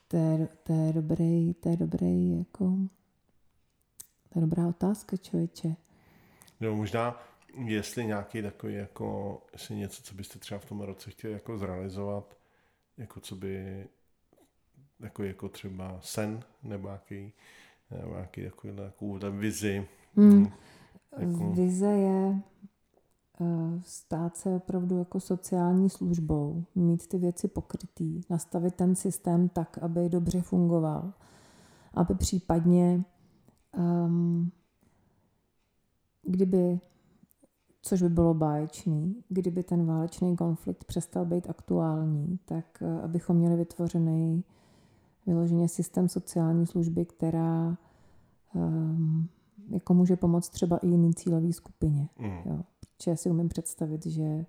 To je, to je dobrý, to je dobrý jako to je dobrá otázka, člověče. No možná, jestli nějaký takový jako, jestli něco, co byste třeba v tom roce chtěli jako zrealizovat, jako co by, jako, jako třeba sen, nebo nějaký, nebo nějaký takový, takovou vizi. Hmm. Jako... Vize je uh, stát se opravdu jako sociální službou, mít ty věci pokrytý, nastavit ten systém tak, aby dobře fungoval, aby případně um, kdyby, což by bylo báječný, kdyby ten válečný konflikt přestal být aktuální, tak uh, abychom měli vytvořený vyloženě systém sociální služby, která um, jako může pomoct třeba i jiný cílový skupině. Mm. Jo. Protože si umím představit, že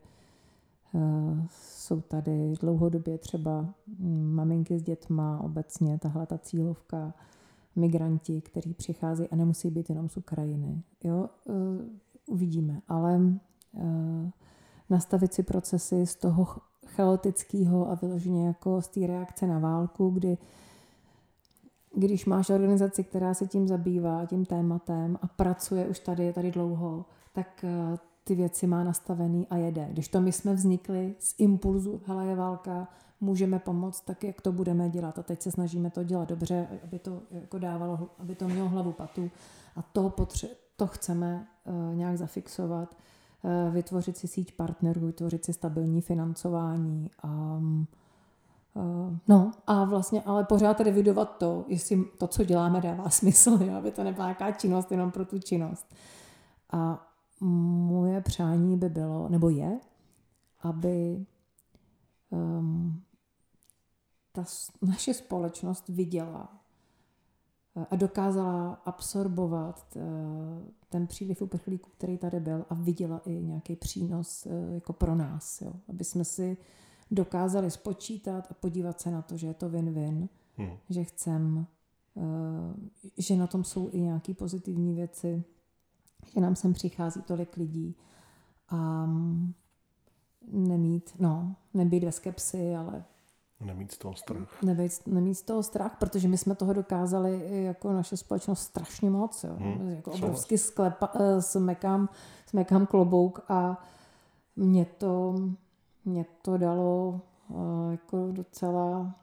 uh, jsou tady dlouhodobě třeba maminky s dětma, obecně tahle ta cílovka, migranti, kteří přichází a nemusí být jenom z Ukrajiny. Jo, uh, uvidíme, ale uh, nastavit si procesy z toho chaotického a vyloženě jako z té reakce na válku, kdy když máš organizaci, která se tím zabývá, tím tématem a pracuje už tady, je tady dlouho, tak uh, ty věci má nastavený a jede. Když to my jsme vznikli z impulzu, hele je válka, můžeme pomoct, tak jak to budeme dělat. A teď se snažíme to dělat dobře, aby to jako dávalo, aby to mělo hlavu patu. A to, potře- to chceme uh, nějak zafixovat, uh, vytvořit si síť partnerů, vytvořit si stabilní financování um, Uh, no a vlastně ale pořád revidovat to, jestli to, co děláme, dává smysl, jo? aby to nebyla nějaká činnost jenom pro tu činnost. A moje přání by bylo, nebo je, aby um, ta naše společnost viděla eh, a dokázala absorbovat eh, ten příliv uprchlíků, který tady byl a viděla i nějaký přínos eh, jako pro nás. Jo? Aby jsme si dokázali spočítat a podívat se na to, že je to win-win, hmm. že chcem, že na tom jsou i nějaké pozitivní věci, že nám sem přichází tolik lidí a mm, nemít, no, nebýt ve skepsi, ale Nemít z toho strach. Nebýt, nemít z toho strach, protože my jsme toho dokázali jako naše společnost strašně moc. Jo. Hmm, jako obrovský sklepa, eh, smekám, smekám klobouk a mě to, mě to dalo uh, jako docela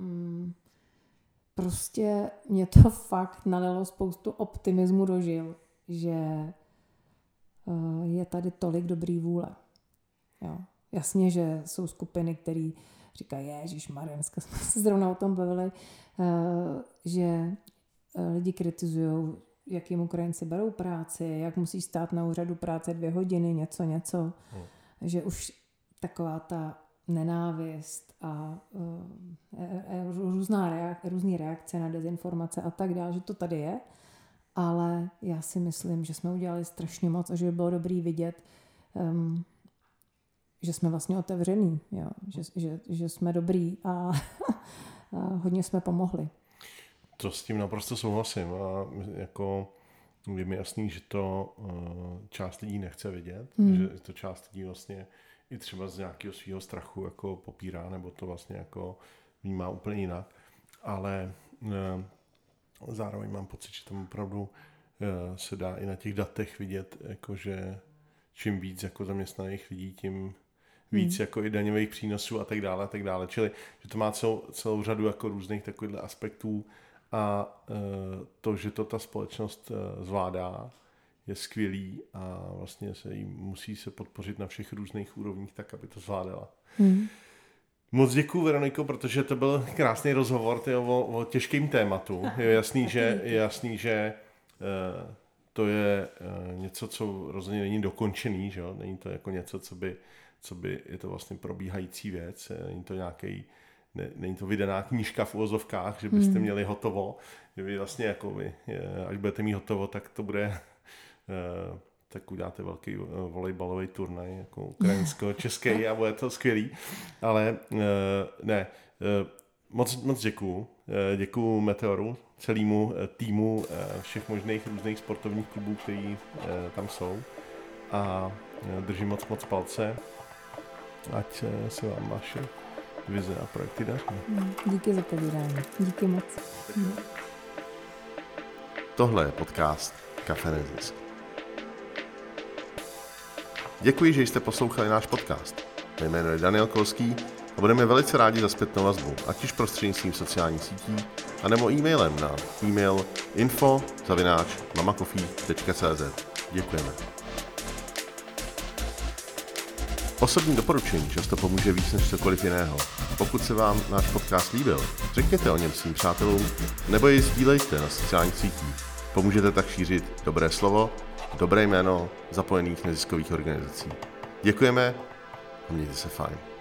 um, prostě mě to [LAUGHS] fakt nalilo spoustu optimismu do žil, že uh, je tady tolik dobrý vůle. Jo. Jasně, že jsou skupiny, které říkají, Ježíš Maria, dneska jsme se zrovna o tom bavili, uh, že uh, lidi kritizují, jak jim Ukrajinci berou práci, jak musí stát na úřadu práce dvě hodiny, něco, něco. Hmm. Že už taková ta nenávist a uh, různá reak, různý reakce na dezinformace a tak dále, že to tady je. Ale já si myslím, že jsme udělali strašně moc a že by bylo dobrý vidět, um, že jsme vlastně otevřený, jo? Že, že, že jsme dobrý a, a hodně jsme pomohli. To s tím naprosto souhlasím a jako je mi jasný, že to uh, část lidí nechce vidět, hmm. že to část lidí vlastně i třeba z nějakého svého strachu jako popírá, nebo to vlastně jako vnímá úplně jinak, ale uh, zároveň mám pocit, že tam opravdu uh, se dá i na těch datech vidět, jako že čím víc jako zaměstnaných lidí, tím víc hmm. jako i daňových přínosů a tak dále a tak dále. Čili, že to má celou, celou řadu jako různých takových aspektů a e, to, že to ta společnost e, zvládá, je skvělý a vlastně se jí musí se podpořit na všech různých úrovních tak, aby to zvládala. Hmm. Moc děkuji, Veroniko, protože to byl krásný rozhovor tyjo, o, o těžkém tématu. Je jasný, že, je jasný, že e, to je e, něco, co rozhodně není dokončený, že jo? není to jako něco, co by co by je to vlastně probíhající věc, není to nějaký ne, není to vydaná knížka v uvozovkách, že byste hmm. měli hotovo, že vy vlastně jako vy, až budete mít hotovo, tak to bude eh, tak uděláte velký eh, volejbalový turnaj jako ukrajinsko-český [LAUGHS] a bude to skvělý. Ale eh, ne, moc, moc děkuju. Děkuju Meteoru, celému týmu všech možných různých sportovních klubů, který tam jsou. A držím moc moc palce ať se vám vaše vize a projekty daří. Hmm, díky za povídání. Díky moc. Hmm. Tohle je podcast Kafe Nezisk. Děkuji, že jste poslouchali náš podcast. Mé jméno je Daniel Kolský a budeme velice rádi za zpětnou vazbu, ať už prostřednictvím sociálních sítí, anebo e-mailem na e-mail info Děkujeme. Osobní doporučení často pomůže víc než cokoliv jiného. Pokud se vám náš podcast líbil, řekněte o něm svým přátelům nebo jej sdílejte na sociálních sítích. Pomůžete tak šířit dobré slovo, dobré jméno zapojených neziskových organizací. Děkujeme a mějte se fajn.